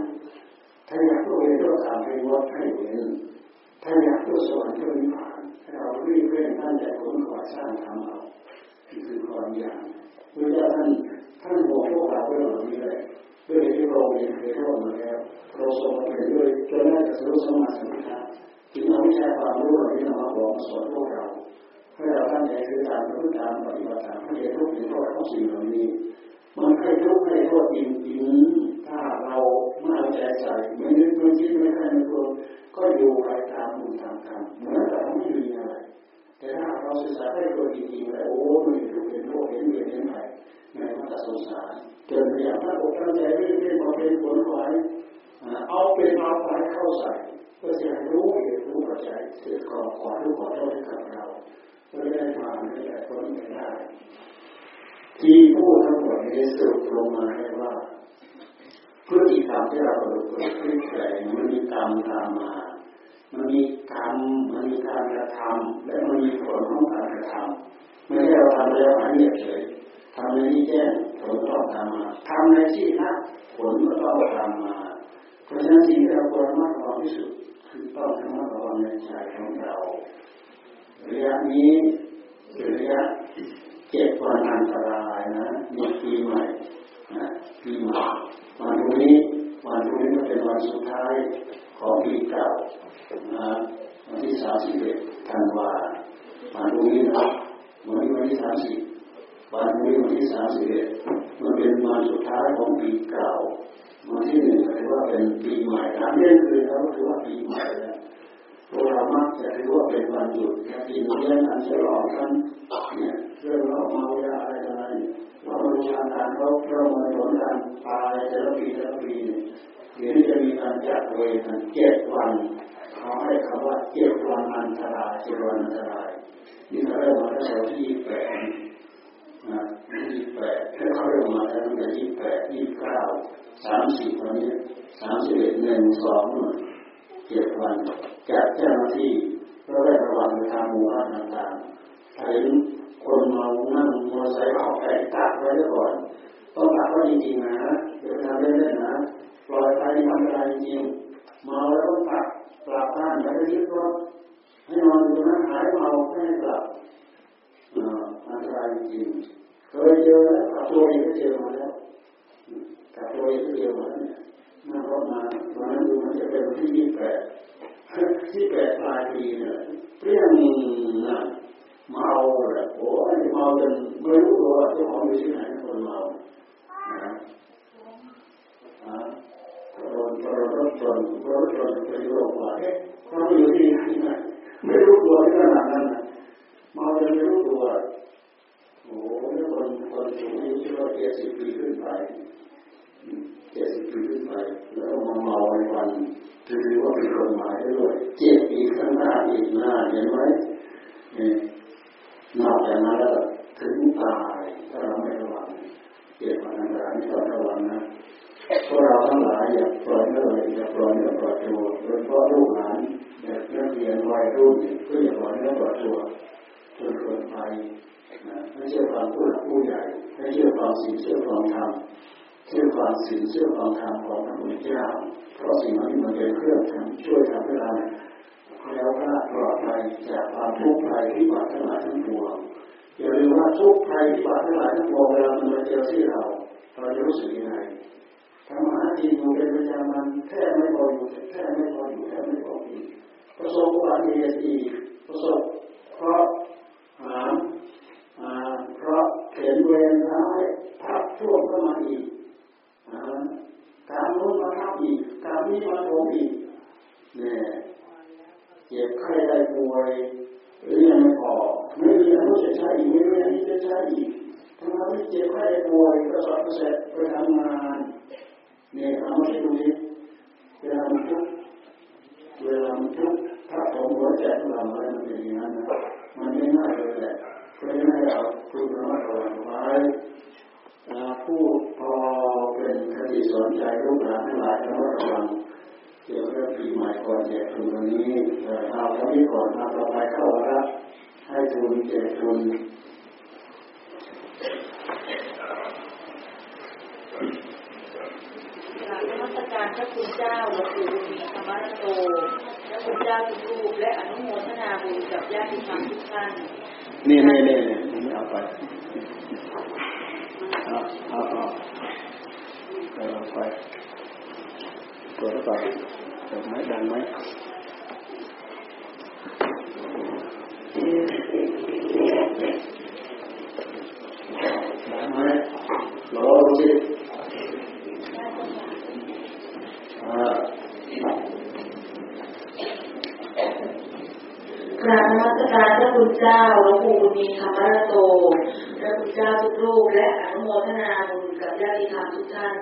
ถ้าอยากเพื่อเพื่อกรรมให้วัดให้เว้นถ้าอยากเพื่อสวรรค์เพื่อนิพพาน เรารีบเร่งตั้งใจผลก่อสร้างทำเอาที่คือความอยากพระเจ้าท่านท่านบอกพวกเราเรื่องเหล่านี้เลยด้วยที่เราเรียนเคยรู้มาแล้วเราสอนไปด้วยจนได้จะรู้สมาสัมพุทธะจึงเอาวิชาความรู้เหล่านี้มาบอกสอนพวกเราให้เราตั้งใจคือการปฏิบัติปฏิบัติตามให้เห็นทุกข์เห็นโทษของสิ่งเหล่านี้มันให้ทุกข์ให้โทษจริงๆถ้าเราไม่เอาใจใส่ไม่นึกไม่คิดไม่ใครไม่กลัว ก็อยู่ไปตามบุญตามกรรมเหมือนกับไม่มีอะไร แต่ถ้าเราศึกษาได้ตัวจริงๆแล้วโอ้ไม่ทุกเห็นโทษเห็นเวรเห็นภัยในวัฏสงสารจนพยายามตั้งอกตั้งใจเรื่อยๆมาเป็นผลไว้เอาเป็นเอาไปเข้าใส่เพื่อจะรู้เหตุรู้ปัจจัยเกิดก่อขอรู้ขอโทษให้กับเราเพื่อได้มาไม่ได้ผลไม่ได้ที่พูดทั้งหมดนี้สรุปลงมาให้ว่าพฤติกรรมที่เราประพฤติพฤติกรรมมันมีกรรมตามมา มันมีกรรมมันมีการกระทำและมันมีผลของการกระทำไม่ใช่เราทำแล้วหายเงียบเฉยทำในที่แจ้งผลต้องตามมาทำในที่นักผลก็ต้องตามมา เพราะฉะนั้นสิ่งที่เราควรมากกว่าที่สุดคือต้องทำมากกว่าในใจของเราระยะนี้ระยะเจ็ดวันอันตรายนะมีปีใหม่นะปีใหม่วันนี้วันนี้มันเป็นวันสุดท้าย ของปีเก่านะวันที่สามสิบเอ็ดธันวาวันนี้นะวันนี้วันที่สามสิบวันนี้วันที่สามสิบเอ็ดมันเป็นวันสุดท้ายของปีเก่าวันที่หนึ่งถือว่าเป็นปีใหม่ทำเรื่องคือเราถือว่าปีใหม่แล้วพวกเรามักจะถือว่าเป็นวันหยุดแต่ปีนี้อันฉลองกันเนี่ยเรื่องเราเมายาอะไรอะไร เราดูทางการเขาเรามาผลการตายแต่ละปีแต่ละปีเนี่ยเดี๋ยวจะมีการจัดเวรกันเจ็ดวันเขาให้คำว่าเจ็ดวันอันตรายเจ็ดวันอันตรายนี่เขาเริ่มมาตั้งแต่ที่แปดนะยี่แปดถ้าเขาเริ่มมาตั้งแต่ยี่แปดยี่เก้าสามสิบวันนี้สามสิบเอ็ดหนึ่งสองเจ็ดวันจัดเจ้าหน้าที่เราได้ระวังในทางหมู่บ้านต่างๆถ้าเห็น คนเมานั่งมอเตอร์ไซค์เอาไปตักไว้ก่อน ต้องตักไว้จริงๆนะเดี๋ยวทำเล่นๆนะปล่อยไปทำอะไรจริงเมาแล้วต้องตักกลับบ้านไม่ได้ยึดรถให้นอนอยู่นั้นหายเมาไม่ให้กลับอันตรายจริงเคยเจอแล้วกับตัวเองก็เจอมาแล้วกับตัวเองก็เจอมาแล้วเนี่ยนั่งรถมาวันนั้นดูมันจะเป็นที่ยี่แปดที่แปดปลายปีเนี่ยเปรี้ยงนะ เมาเลยโอ้ยเมาจนไม่รู้ตัวเจ้าของอยู่ที่ไหนคนเมานะอ่าโดนโดนรถชนรถชนไปโรงพยาบาลเขาอยู่ที่ไหนไม่รู้ตัวที่ขนาดนั้นเมาจนไม่รู้ตัวโอ้ยคนคนสูงอายุที่ว่าเจ็ดสิบปีขึ้นไปเจ็ดสิบปีขึ้นไปแล้วมาเมาในวันถือว่าเป็นคนหมายด้วยเจ็ดปีข้างหน้าอีกหน้าเห็นไหมเนี่ย นอกจากนั้นแล้วถึงตายถ้าเราไม่ระวังเจ็บมันอันตรายไม่ต้องระวังนะพวกเราทั้งหลายอย่าปล่อยเลยอย่าปล่อยเนื้อปล่อยตัวโดยเฉพาะลูกหลานเด็กนักเรียนวัยรุ่นก็อย่าปล่อยเนื้อปล่อยตัวจนเกินไปไม่เชื่อฟังผู้หลักผู้ใหญ่ไม่เชื่อฟังสิ่งเชื่อฟังธรรมเชื่อฟังสิ่งเชื่อฟังธรรมของพระพุทธเจ้าเพราะสิ่งนี้มันเป็นเครื่องทำช่วยทำให้เรา แล้วก็ปลอดภัยจากความทุกข์ภัยที่บาดทั้งหลายทั้งปวงอย่าลืมว่าทุกข์ภัยที่บาดทั้งหลายทั้งปวงเวลามันมาเจอที่เราเราจะรู้สึกยังไงทำมาทีอยู่เป็นประจำมันแค่ไม่พออยู่แค่ไม่พออยู่แค่ไม่พออยู่ประสบอุบัติเหตุอีกประสบเพราะหามเพราะเห็นเวรร้ายทับท่วมเข้ามาอีกการนู้มาทับอีกการนี้มาโถมอีกเนี่ย เจ็บไข้ได้ป่วยหรือยังไม่พอไม่มีอันนู้นจะใช้อีกไม่มีอันนี้จะใช้อีกทำไมไม่เจ็บไข้ได้ป่วยกระสอบเสร็จไปทำงานเนี่ยเอามาดูดิเวลามันทุกเวลามันทุกถ้าผมหัวใจของเราไมันเป็นอย่างนั้นนะมันไม่ง่ายเลยแหละเพราะฉะนั้นเราคุยระมัดระวังไว้ผู้พอเป็นคติสอนใจลูกหลานทั้งหลายระมัดระวัง เกี่ยวกับปีใหม่ก่อนแจกทุนวันนี้เอาเท่านี้ก่อนนะต่อไปเข้ารับให้ทุนแจกทุนกราบนมัสการพระคุณเจ้าหลวงปู่บุญมีธรรมรโตพระคุณเจ้าทุกรูปและอนุโมทนาบุญกับญาติธรรมทุกท่าน นี่นี่นี่นี่เอาไปเอาเอาเอาเอาไป เปิดแล้วก่อนไหมดังไหมได้ไหมรอสิกราบนมัสการพระคุณเจ้าหลวงปู่มีธรรมรโตพระคุณเจ้าทุกรูปและอนุโมทนาบุญ กับญาติธรรมทุกท่าน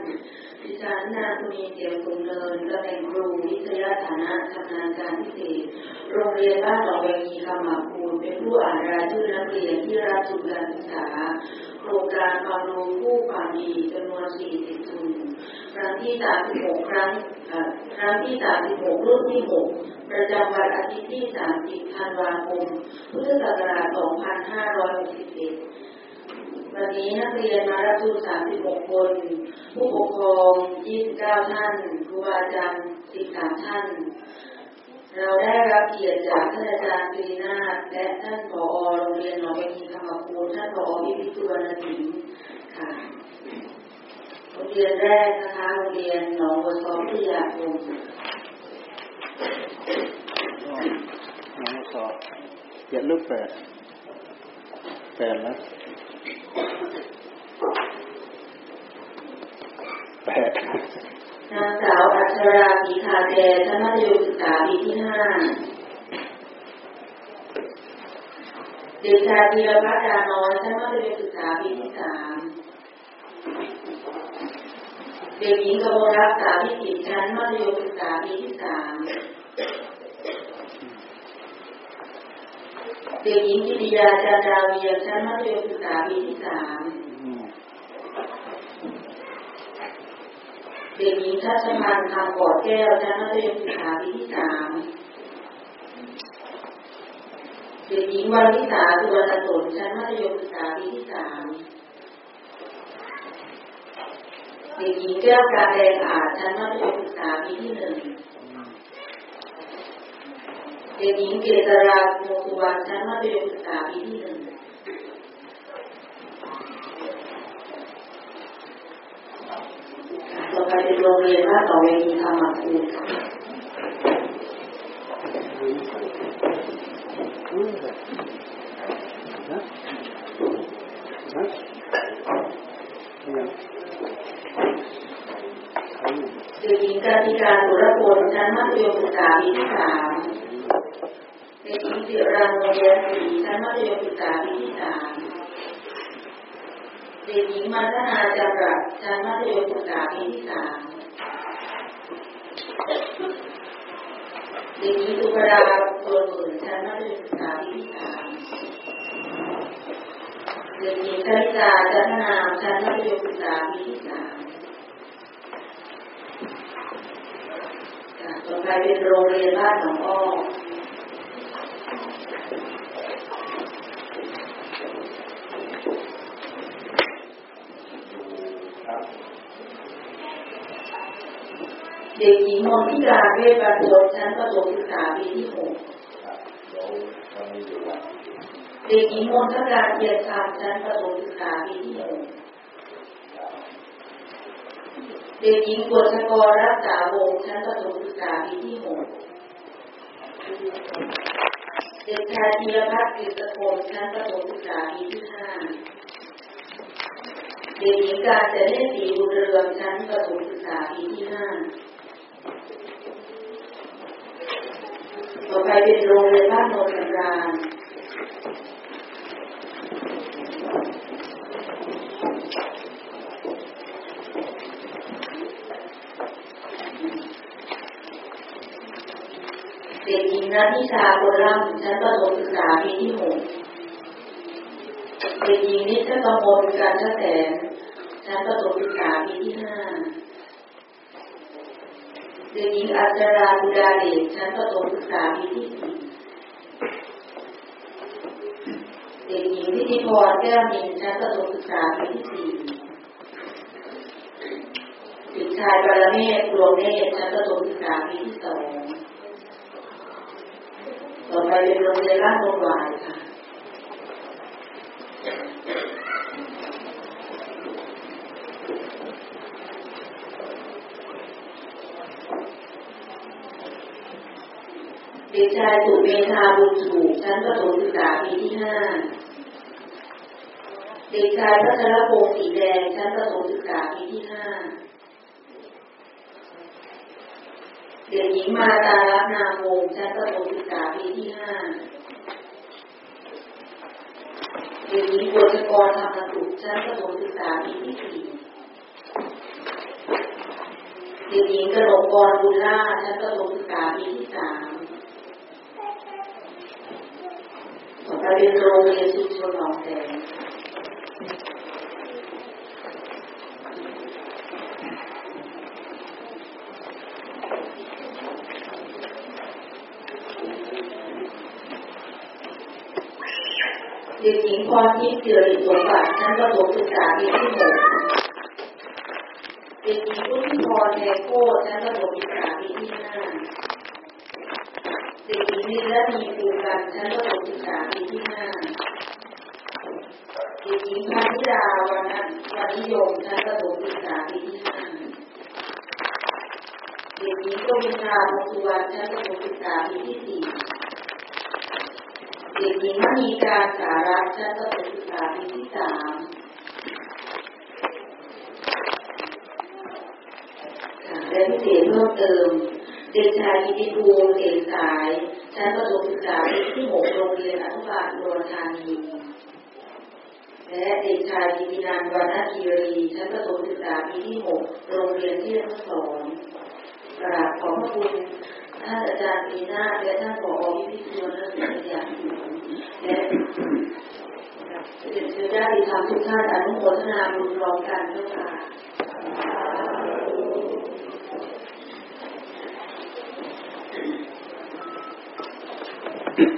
ดิฉันนางคุณมีเกียรติคุณเนินตำแหน่งครูวิทยาฐานะชำนาญการพิเศษ โรงเรียนบ้านหนองเวงีคำหมาคูลเป็นผู้อ่านรายชื่อนักเรียนที่รับทุนการศึกษา โครงการความรู้ผู้ความดีจำนวน 40 ทุน ครั้งที่ 36 ครั้งครั้งที่ 36 รุ่นที่ 6 ประจำวันอาทิตย์ที่ 30 ธันวาคม พุทธศักราช 2561 วันนี้นักเรียนมารับทุน 36 คน ผู้ปกครอง 29 ท่าน ครูบาอาจารย์ 13 ท่าน เราได้รับเกียรติจากท่านอาจารย์กรีนาและท่านผอโรงเรียนหนองบัวฮีคำมาคูลท่านผอวิพิสุวรรณสิงห์ค่ะโรงเรียนแรกนะคะโรงเรียนหนองบัวซอพิทยาคมน้องสอบเจ็ดลูกแปดแปดแล้ว แปดนางสาวอัชราปีคาแกชั้นมัธยมศึกษาปีที่ห้าเด็กชายธีรพัฒน์ดาน้อยชั้นมัธยมศึกษาปีที่สามเด็กหญิงกมลรักษาพิจิตชั้นมัธยมศึกษาปีที่สามเด็กหญิงจิตยาจันดาเวียชั้นมัธยมศึกษาปีที่สาม อืม เด็กหญิงทัชพันธ์คำปอดแก้วชั้นมัธยมศึกษาปีที่สามเด็กหญิงวันวิสาสุวรรณสนชั้นมัธยมศึกษาปีที่สามเด็กหญิงแก้วการแดงอาจชั้นมัธยมศึกษาปีที่หนึ่งเด็กหญิงเกษราโมสุวรรณชั้นมัธยมศึกษาปีที่หนึ่ง ต่อไปเป็นโรงเรียนว่าต่อเวทีธรรมคูณค่ะนะนะยังเด็กหญิงกาติการสุรพลชั้นมัธยมศึกษาปีที่สามเด็กหญิงจิราโมเยศรีชั้นมัธยมศึกษาปีที่สาม เด็กหญิงมัทนาจำรัดชั้นมัธยมศึกษาปีที่สามเด็กหญิงสุภราตัวหมื่นชั้นมัธยมศึกษาปีที่สามเด็กหญิงชลิตาจันทนามชั้นมัธยมศึกษาปีที่สามต่อไปเป็นโรงเรียนบ้านหนองอ้อ เด็กหญิงมนทิกาเวชประโยชน์ชั้นประถมศึกษาปีที่หกเด็กหญิงมนทการเทียนคำชั้นประถมศึกษาปีที่หกเด็กหญิงกฤษกรรักษาวงชั้นประถมศึกษาปีที่หกเด็กชายธีรพัฒน์กฤษพงศ์ชั้นประถมศึกษาปีที่ห้าเด็กหญิงการจะได้สีบุญเรืองชั้นประถมศึกษาปีที่ห้า ต่อไปเป็นโรงเรียนบ้านโนนสำราญเด็กหญิงนัทิชาโกลัมชั้นประถมศึกษาปีที่หกเด็กหญิงนิชกมลการแสนชั้นประถมศึกษาปีที่ห้า เด็กหญิงอัจฉราบุดาเดชชั้นประถมศึกษาปีที่สี่เด็กหญิงพิธิพรแก้วมินชั้นประถมศึกษาปีที่สี่เด็กชายบารเมศดวงเนตรชั้นประถมศึกษาปีที่สองต่อไปเป็นโรงเรียนราชวงศ์วายค่ะ เด็กชายสุเมธาบุญถูกชั้นประถมศึกษาปีที่ห้าเด็กชายพัชรพงศ์สีแดงชั้นประถมศึกษาปีที่ห้าเด็กหญิงมาตาลักนามวงชั้นประถมศึกษาปีที่ห้าเด็กหญิงบัวชกรธรรมสุขชั้นประถมศึกษาปีที่สี่เด็กหญิงกระหนกกรบุญล่าชั้นประถมศึกษาปีที่สาม ต่อไปเป็นโรงเรียนชุมชนหนองแสงเด็กหญิงพรทิพย์เสือริสมบัติชั้นประถมศึกษาปีที่หกเด็กหญิงพุทธิพรแทโคตรชั้นประถมศึกษา เด็กหญินิรมีภูกันชั้นประถมศึกษาปีที่ห้าเด็กหญิงพานิดาวันนัวันนิยมชั้นประถมศึกษาปีที่ห้าเด็กหญิงกวินทราโมสุวรรณชั้นประถมศึกษาปีที่สี่เด็กหญิงมีการสารัตน์ชั้นประถมศึกษาปีที่สามและพิเศษเพิ่มเติม เด็กชายกิติภูมิเอกสาย ชั้นประถมศึกษาปีที่หกโรงเรียนอนุบาลอุดรธานี และเด็กชายกิตินันวรรณคีรี ชั้นประถมศึกษาปีที่หกโรงเรียนที่รัศรกราบขอบพระคุณท่านอาจารย์ปีนาและท่านผอวิพิชวนและศิษยาสูงและเด็จเชื้อญาติธรรมทุกท่านอนุโมทนาบุญรอมกันเจ้าค่ะ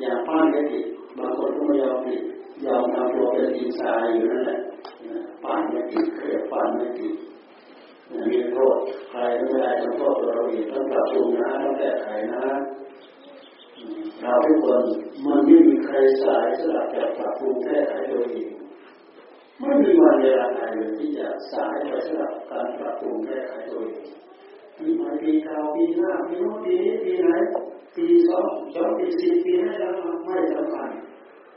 อย่างปั้นไม่ติดบางคนก็ไม่ยอมติดยอมทำตัวเป็นดินทรายอยู่นั่นแหละปั่นไม่ติดเคยปั่นไม่ติดมีโทษใครไม่ได้ต้องโทษตัวเราเองต้องปรับปรุงนะต้องแก้ไขนะเราทุกคนมันไม่มีใครสายสลับจะปรับปรุงแก้ไขตัวเองไม่มีวันเวลาไหนเลยที่จะสายไปสำหรับการปรับปรุงแก้ไขตัวเองปีใหม่ปีเก่าปีหน้าปีโน้นปีนี้ปีไหน ปีสองสองปีสี่ปีให้เราไม่สำคัญ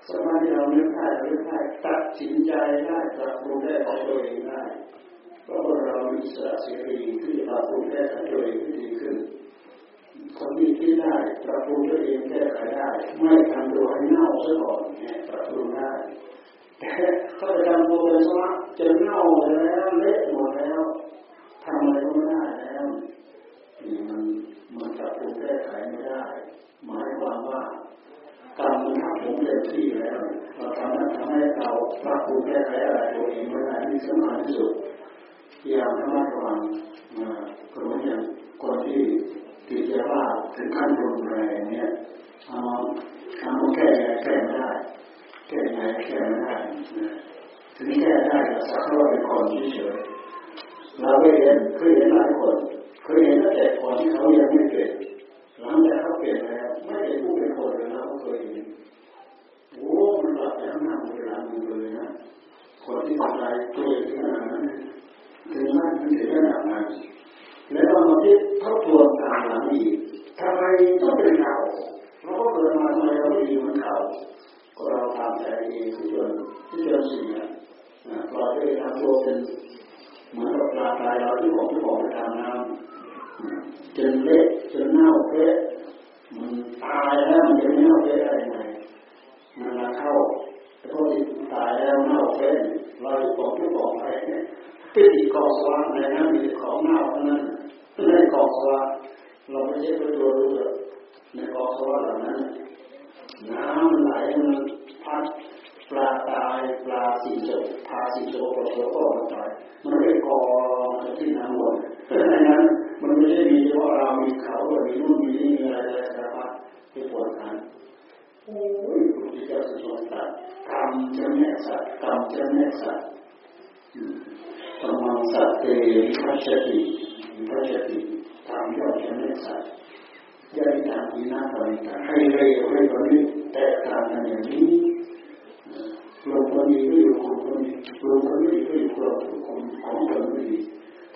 สมัยที่เราเลือได้เราเลือได้ตัดสินใจได้ปรับปรุงแก้ไขตัวเองได้เพราะว่าเรามีสระเสรีที่จะปรับปรุงแก้ไขตัวเองที่ดีขึ้นคนที่คิดได้ปรับปรุงตัวเองแก้ไขได้ ไม่ทำตัวให้เน่าซะก่อนเนี่ยปรับปรุงได้แต่เขาจะทำตัวเป็นสมะจนเน่าแล้วเละหมดแล้วทำอะไรก็ไม่ได้แล้ว มันมันปรับปรุงแก้ไขไม่ได้ หมายความว่ากรรมมันทับผมเต็มที่แล้วเราทำนั้นทำให้เราปรับปรุงแก้ไขอะไรตัวเองไม่ได้ที่สำคัญที่สุดอย่างระมัดระวังก็เหมือนอย่างคนที่ติดยาบ้าถึงขั้นรุนแรงเนี่ยเอาเอาแก้แก้ไม่ได้แก้ไงแก้ไม่ได้ถึงแก้ได้ก็สักเท่าเป็นคนเฉยเราเคยเห็นเคยเห็นหลายคน คยเห็นตั้งแต่คนที่เขายังไม่เป็นหลังจากเขาเปลี่ยนแล้วไม่ได้ผู้เป็นคนเลยนะเขาเคยเห็นโอ้มันหลับแต่ข้างหน้าเวลามึงเลยนะคนที่ทำลายตัวเองขนาดนั้นถึงนั่นถึงขนาดนั้นแล้วเรามาคิดทบทวนตามหลังอีกทำไมต้องเป็นเราเราก็เกิดมาทำไมเราไม่ดีเหมือนเขาก็เราทำใจเองที่จนที่จนสิ่งนี้เราได้ทำตัวเป็นเหมือนกับปลาตายเราที่บอกที่บอกไปทำน้ำ จนเละจนเน่าเละมันตายแล้วมันจะเน่าเละได้ยังไงมันมาเข้าแต่พอตายแล้วเน่าเละเราจะบอกที่บอกไปเนี่ยปิดกองสว่างในนั้นมีของเน่าเท่านั้นในกองสว่างเราไม่ใช่ไปดูดูในกองสว่างเหล่านั้นน้ำ กรรมจะแม่สัตว์ธรรมังสัตเตวิพัชติวิพัชติทำยอดจะสัตว์ยาตาอีหน้าตานิตาให้เร็วให้ตอนนี้แตกต่างกันอย่างนี้ลงคนดีก็อยู่ของคนดีลงคนไม่ดีก็อยู่ของของของคนไม่ดี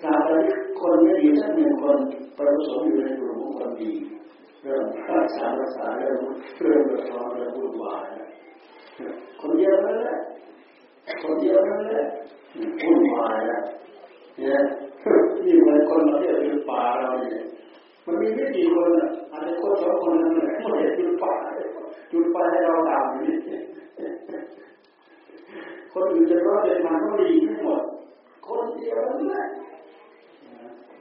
ตราบใดคนไม่ดีสักหนึ่งคนประสมอยู่ในกลุ่มของคนดีเริ่มรักษารักษาเริ่มเริ่มกระทำเริ่มวุ่นวายคนเยวนั่นแหละ คนเดียวนั่นแหละวุ่นวายแล้วเนี่ยนี่เหมือนคนมาเที่ยวอยู่ป่าเราเนี่ยมันมีไม่กี่คนอะอาจจะคนสองคนนั่นแหละไม่ได้จุดป่าจุดป่าให้เราตามอยู่นี่คนอื่นจะร้อนจะมาก็ดีทั้งหมด คนเดียวนั่นแหละ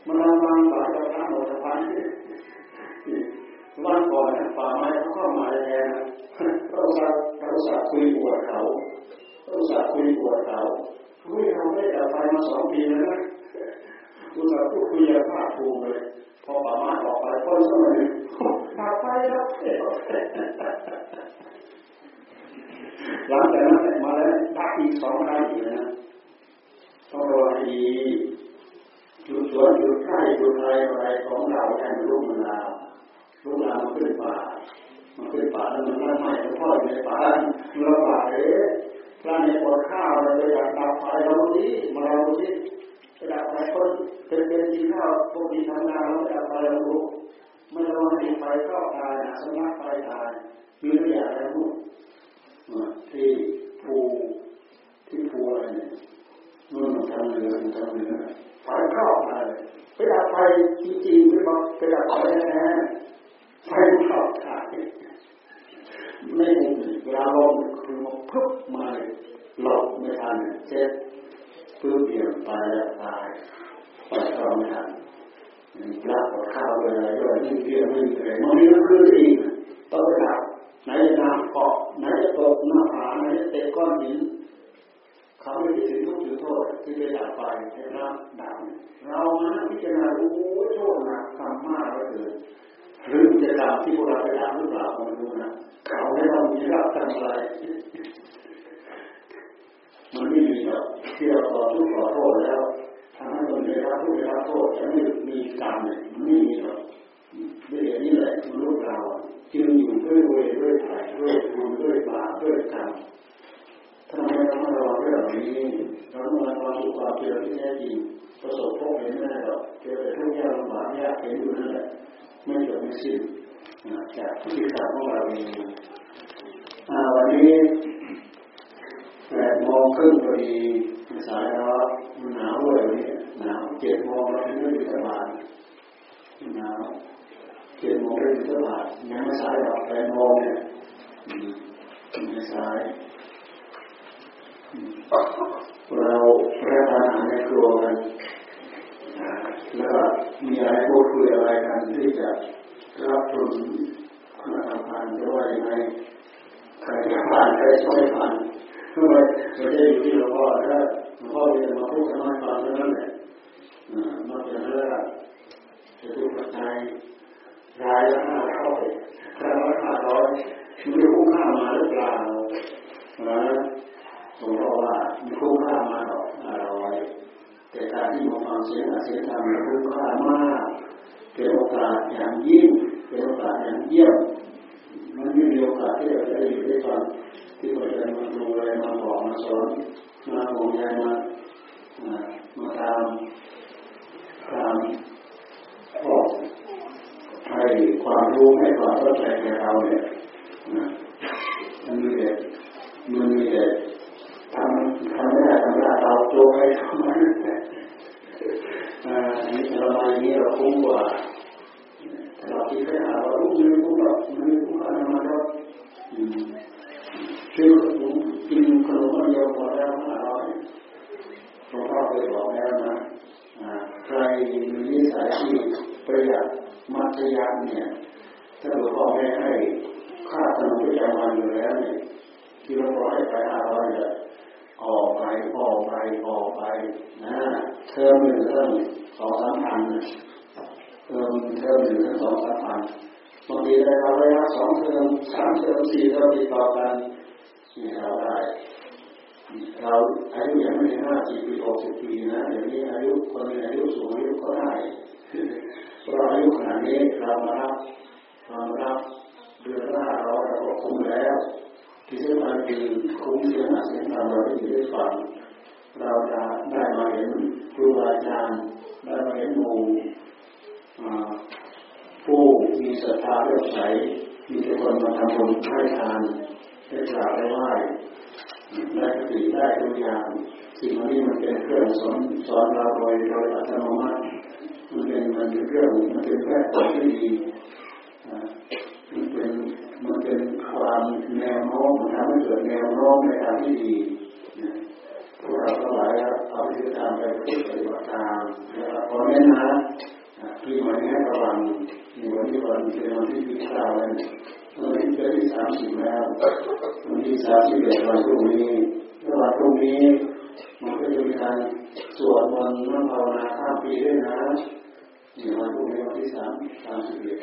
มันเอามาบาดเราทั้งหมดทั้งวันก่อนป่าไม้เขาเข้ามาแทนเราสักเราสักคุยปวดเขา เราสักคุยปวดเขาคุยเราไม่ได้ไปมาสองปีแล้วนะอุตส่าห์พูดคุยกับภาคภูมิเลย พอป่าไม้ออกไปคนสมัยมาไปแล้วหลังจากนั้นมาแล้วพักอีกสองครั้งอีกนะต้องรอดีจุดสวนจุดใกล้จุดอะไรอะไรของเราแทนรูปมันลาวลูกหลานมันขึ้นป่ามันขึ้นป่าแล้วมันนั่งไม่แล้วพ่ออยู่ในป่าเราป่าเอ๊ะ พระในปวดข้าวเราอยากดับไฟเราดิมาเราดิจะดับไฟคนเป็นเป็นกินข้าวพวกที่ทำงานเราดับไฟเราดูไม่เราให้ไฟเข้าตายนะสมาไฟตายมีตัวอย่างอะไรพูดที่ภูที่ภูอะไรเนี่ยนู่นทางเหนือทางเหนือไฟเข้าตายไปดับไฟจริงๆไม่บอกไปดับไฟแน่ไฟเข้าตาย ไม่เวลาลมคือมันพึบมาหลบไม่ทันเจ็บปื้มเดียวตายแล้วตายไปเข้าไม่ทันปลาปดข้าวเลยอะไรด้วยนี่เรื่องไม่เลยมันนี่มันคืออีกต้องไปดับไหนจะน้ำเกาะไหนจะตกหน้าผาไหนจะเตะก้อนหินเขาไม่คิดถึงทุกข์ถึงโทษที่จะดับไปให้รับดับเรามาพิจารณาโอ้โทษหนักทำมากเหลือเกิน หรือจะกรรมที่พวกเราไปทำหรือเปล่าไม่รู้นะเขาให้เรามีรับทำอะไรมันไม่มีหรอกที่เราขอทุกข์ขอโทษแล้วทำให้คนได้รับทุกข์ได้รับโทษจะไม่มีกรรมเนี่ยมันไม่มีหรอกด้วยอย่างนี้แหละมนุษย์เราจึงอยู่ด้วยเวรด้วยภัยด้วยบุญด้วยบาปด้วยกรรมทำไมเราไม่ระวังเรื่องนี้เราต้องระวังสุขภาพเจริญที่แท้จริงประสบพบเห็นไม่หรอกเจอแต่ทุกข์ยากลำบากยากเห็นอยู่นั่นแหละ ไม่จบไม่สิ้นจากที่ศึกษาของเราเองวันนี้แปดโมงครึ่งพอดีสายแล้วมันหนาวด้วยวันนี้หนาวเจ็ดโมงเราถึงไม่อยู่สบายหนาวเจ็ดโมงไม่อยู่สบายยังไม่สายหรอกแปดโมงเนี่ยยังไม่สายเรารับประทานในครัวกัน แล้วก็มีอะไรพูดคุยอะไรกันที่จะรับผลคณะกรรมการจะว่ายังไงใครจะผ่านใครจะไม่ผ่านทำไมไม่ได้อยู่ที่หลวงพ่อถ้าหลวงพ่อจะมาพูดสมาธิเท่านั้นแหละนอกจากนั้นจะดูปัจจัยรายละห้าร้อยรายละห้าร้อยไม่รู้ค่ามาหรือเปล่านะหลวงพ่อว่ามีคุ้มค่ามาหรอกห้าร้อย แต่การที่มาฟังเสียงอาเสียงธรรมคุ้มค่ามากเป็นโอกาสอย่างยิ่งเป็นโอกาสอย่างเยี่ยมมันไม่มีโอกาสที่เราจะได้อยู่ได้ฟังที่เราจะมาดูอะไรมาบอกมาสอนมาห่วงใยมามาตามตามบอกให้ความรู้ให้ความเข้าใจแก่เราเนี่ยมันมีแต่มันมีแต่ ทำไม่ได้ทำไม่ได้เราโจงให้ทำไม่ได้อันนี้เรามาอย่างนี้เราคุ้มกว่าเราคิดแค่หาว่าลูกมันคุ้มหรอกมันคุ้มอะไรมาแล้วซื้อขนมกินขนมเดียวพอแล้วห้าร้อยหลวงพ่อเคยบอกแล้วนะใครมีนิสัยที่ประหยัดมัธยัสถ์เนี่ยถ้าหลวงพ่อไม่ให้ค่าขนมประจำวันอยู่แล้วเนี่ยที่หลวงพ่อให้ไปห้าร้อยเนี่ย ออกไปออกไปออกไปนะเทอมหนึ่งเทอมสองสามพันเทอมเทอมหนึ่งสองสามพันบางทีได้เราได้รับสองเทอมสามเทอมสี่เทอมติดต่อกันนี่เราได้เราอายุยังไม่ถึงห้าสิบปีหกสิบปีนะเดี๋ยวนี้อายุคนอายุสูงอายุก็ได้เราอายุขนาดนี้เรามารับเรามารับเดือนละห้าร้อยเราก็คุ้มแล้ว ที่สำคัญคือคุ้มเสียงเสียงธรรมเราได้ยินได้ฟังเราจะได้มาเห็นครูอาจารย์ได้มาเห็นหมู่ผู้มีศรัทธาเลื่อมใสมีแต่คนมาทำบุญให้ทานได้กราบได้ไหว้ได้สติได้ตัวอย่างสิ่งนี้มันเป็นเครื่องสอนสอนเราโดยโดยอัตโนมัติมันเป็นมันเป็นเรื่องมันเป็นแค่ตัวที่ดี มันเป็นความแนวโน้มทำให้เกิดแนวโน้มในทางที่ดีเราทั้งหลายเอาที่ทำไปปฏิบัติตามแล้วก็เน้นนะที่มันให้ระวังในวันที่วันเป็นวันที่ที่เก้าวันที่เดือนที่สามสิบแล้ววันที่สามสิบเอ็ดวันพรุ่งนี้แล้ววันพรุ่งนี้มันก็จะมีการสวดมนต์นั่งภาวนาข้ามปีด้วยนะในวันพรุ่งนี้วันที่สามสามสิบเอ็ด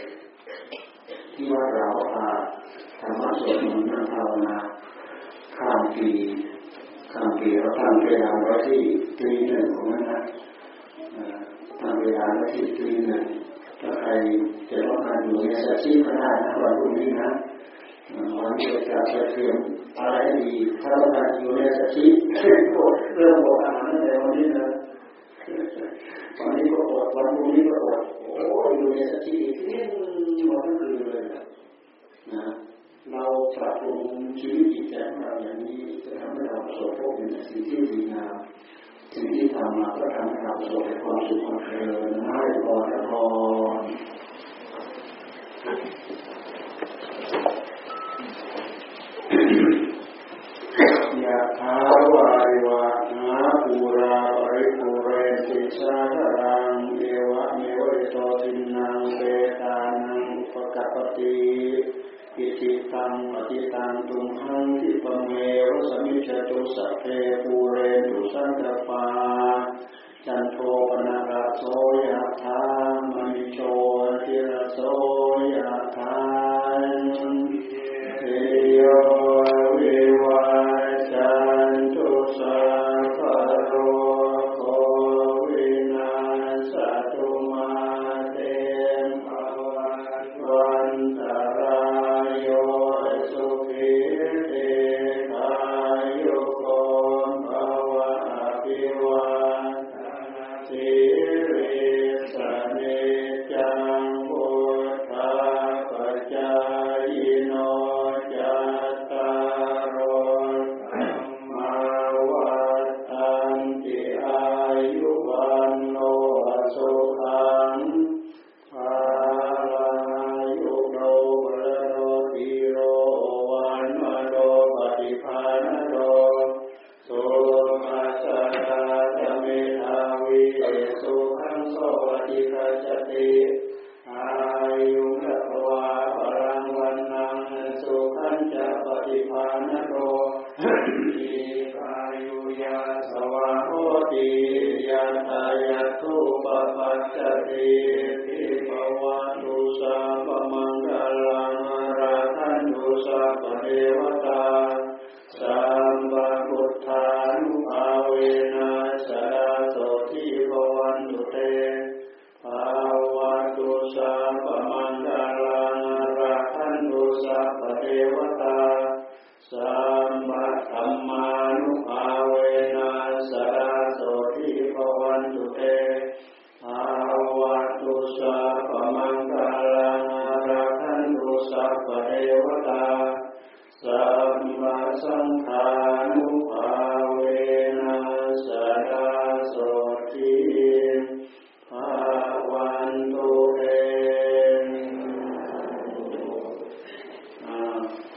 ที่ว่าเราอาธรรมะสวดมนต์นั่งภาวนาข้ามปีข้ามปีเราตั้งเวลาไว้ที่ตีหนึ่งของนั้นนะตั้งเวลาไว้ที่ตีหนึ่งถ้าใครจะต้องการอยู่ในสถานก็ได้นะวันพรุ่งนี้นะวันนี้จะจะเตรียมอะไรดีถ้าต้องการอยู่ในสถานเรื่องบอกอาหารในวันนี้นะวันนี้ก็อดวันพรุ่งนี้ก็อด โอ้ยอยู่ในสถานที่นี่วันทั้งคืนเลยนะนะเราปรับปรุงชีวิตจิตใจของเราอย่างนี้จะทำให้เราประสบพบเห็นสิ่งที่ดีงามสิ่งที่ทำมาก็ทำให้เราประสบความสุขความเจริญให้พอและพอย สัพเพปูเรนตุสังกปาจันโทปนารโสยะธา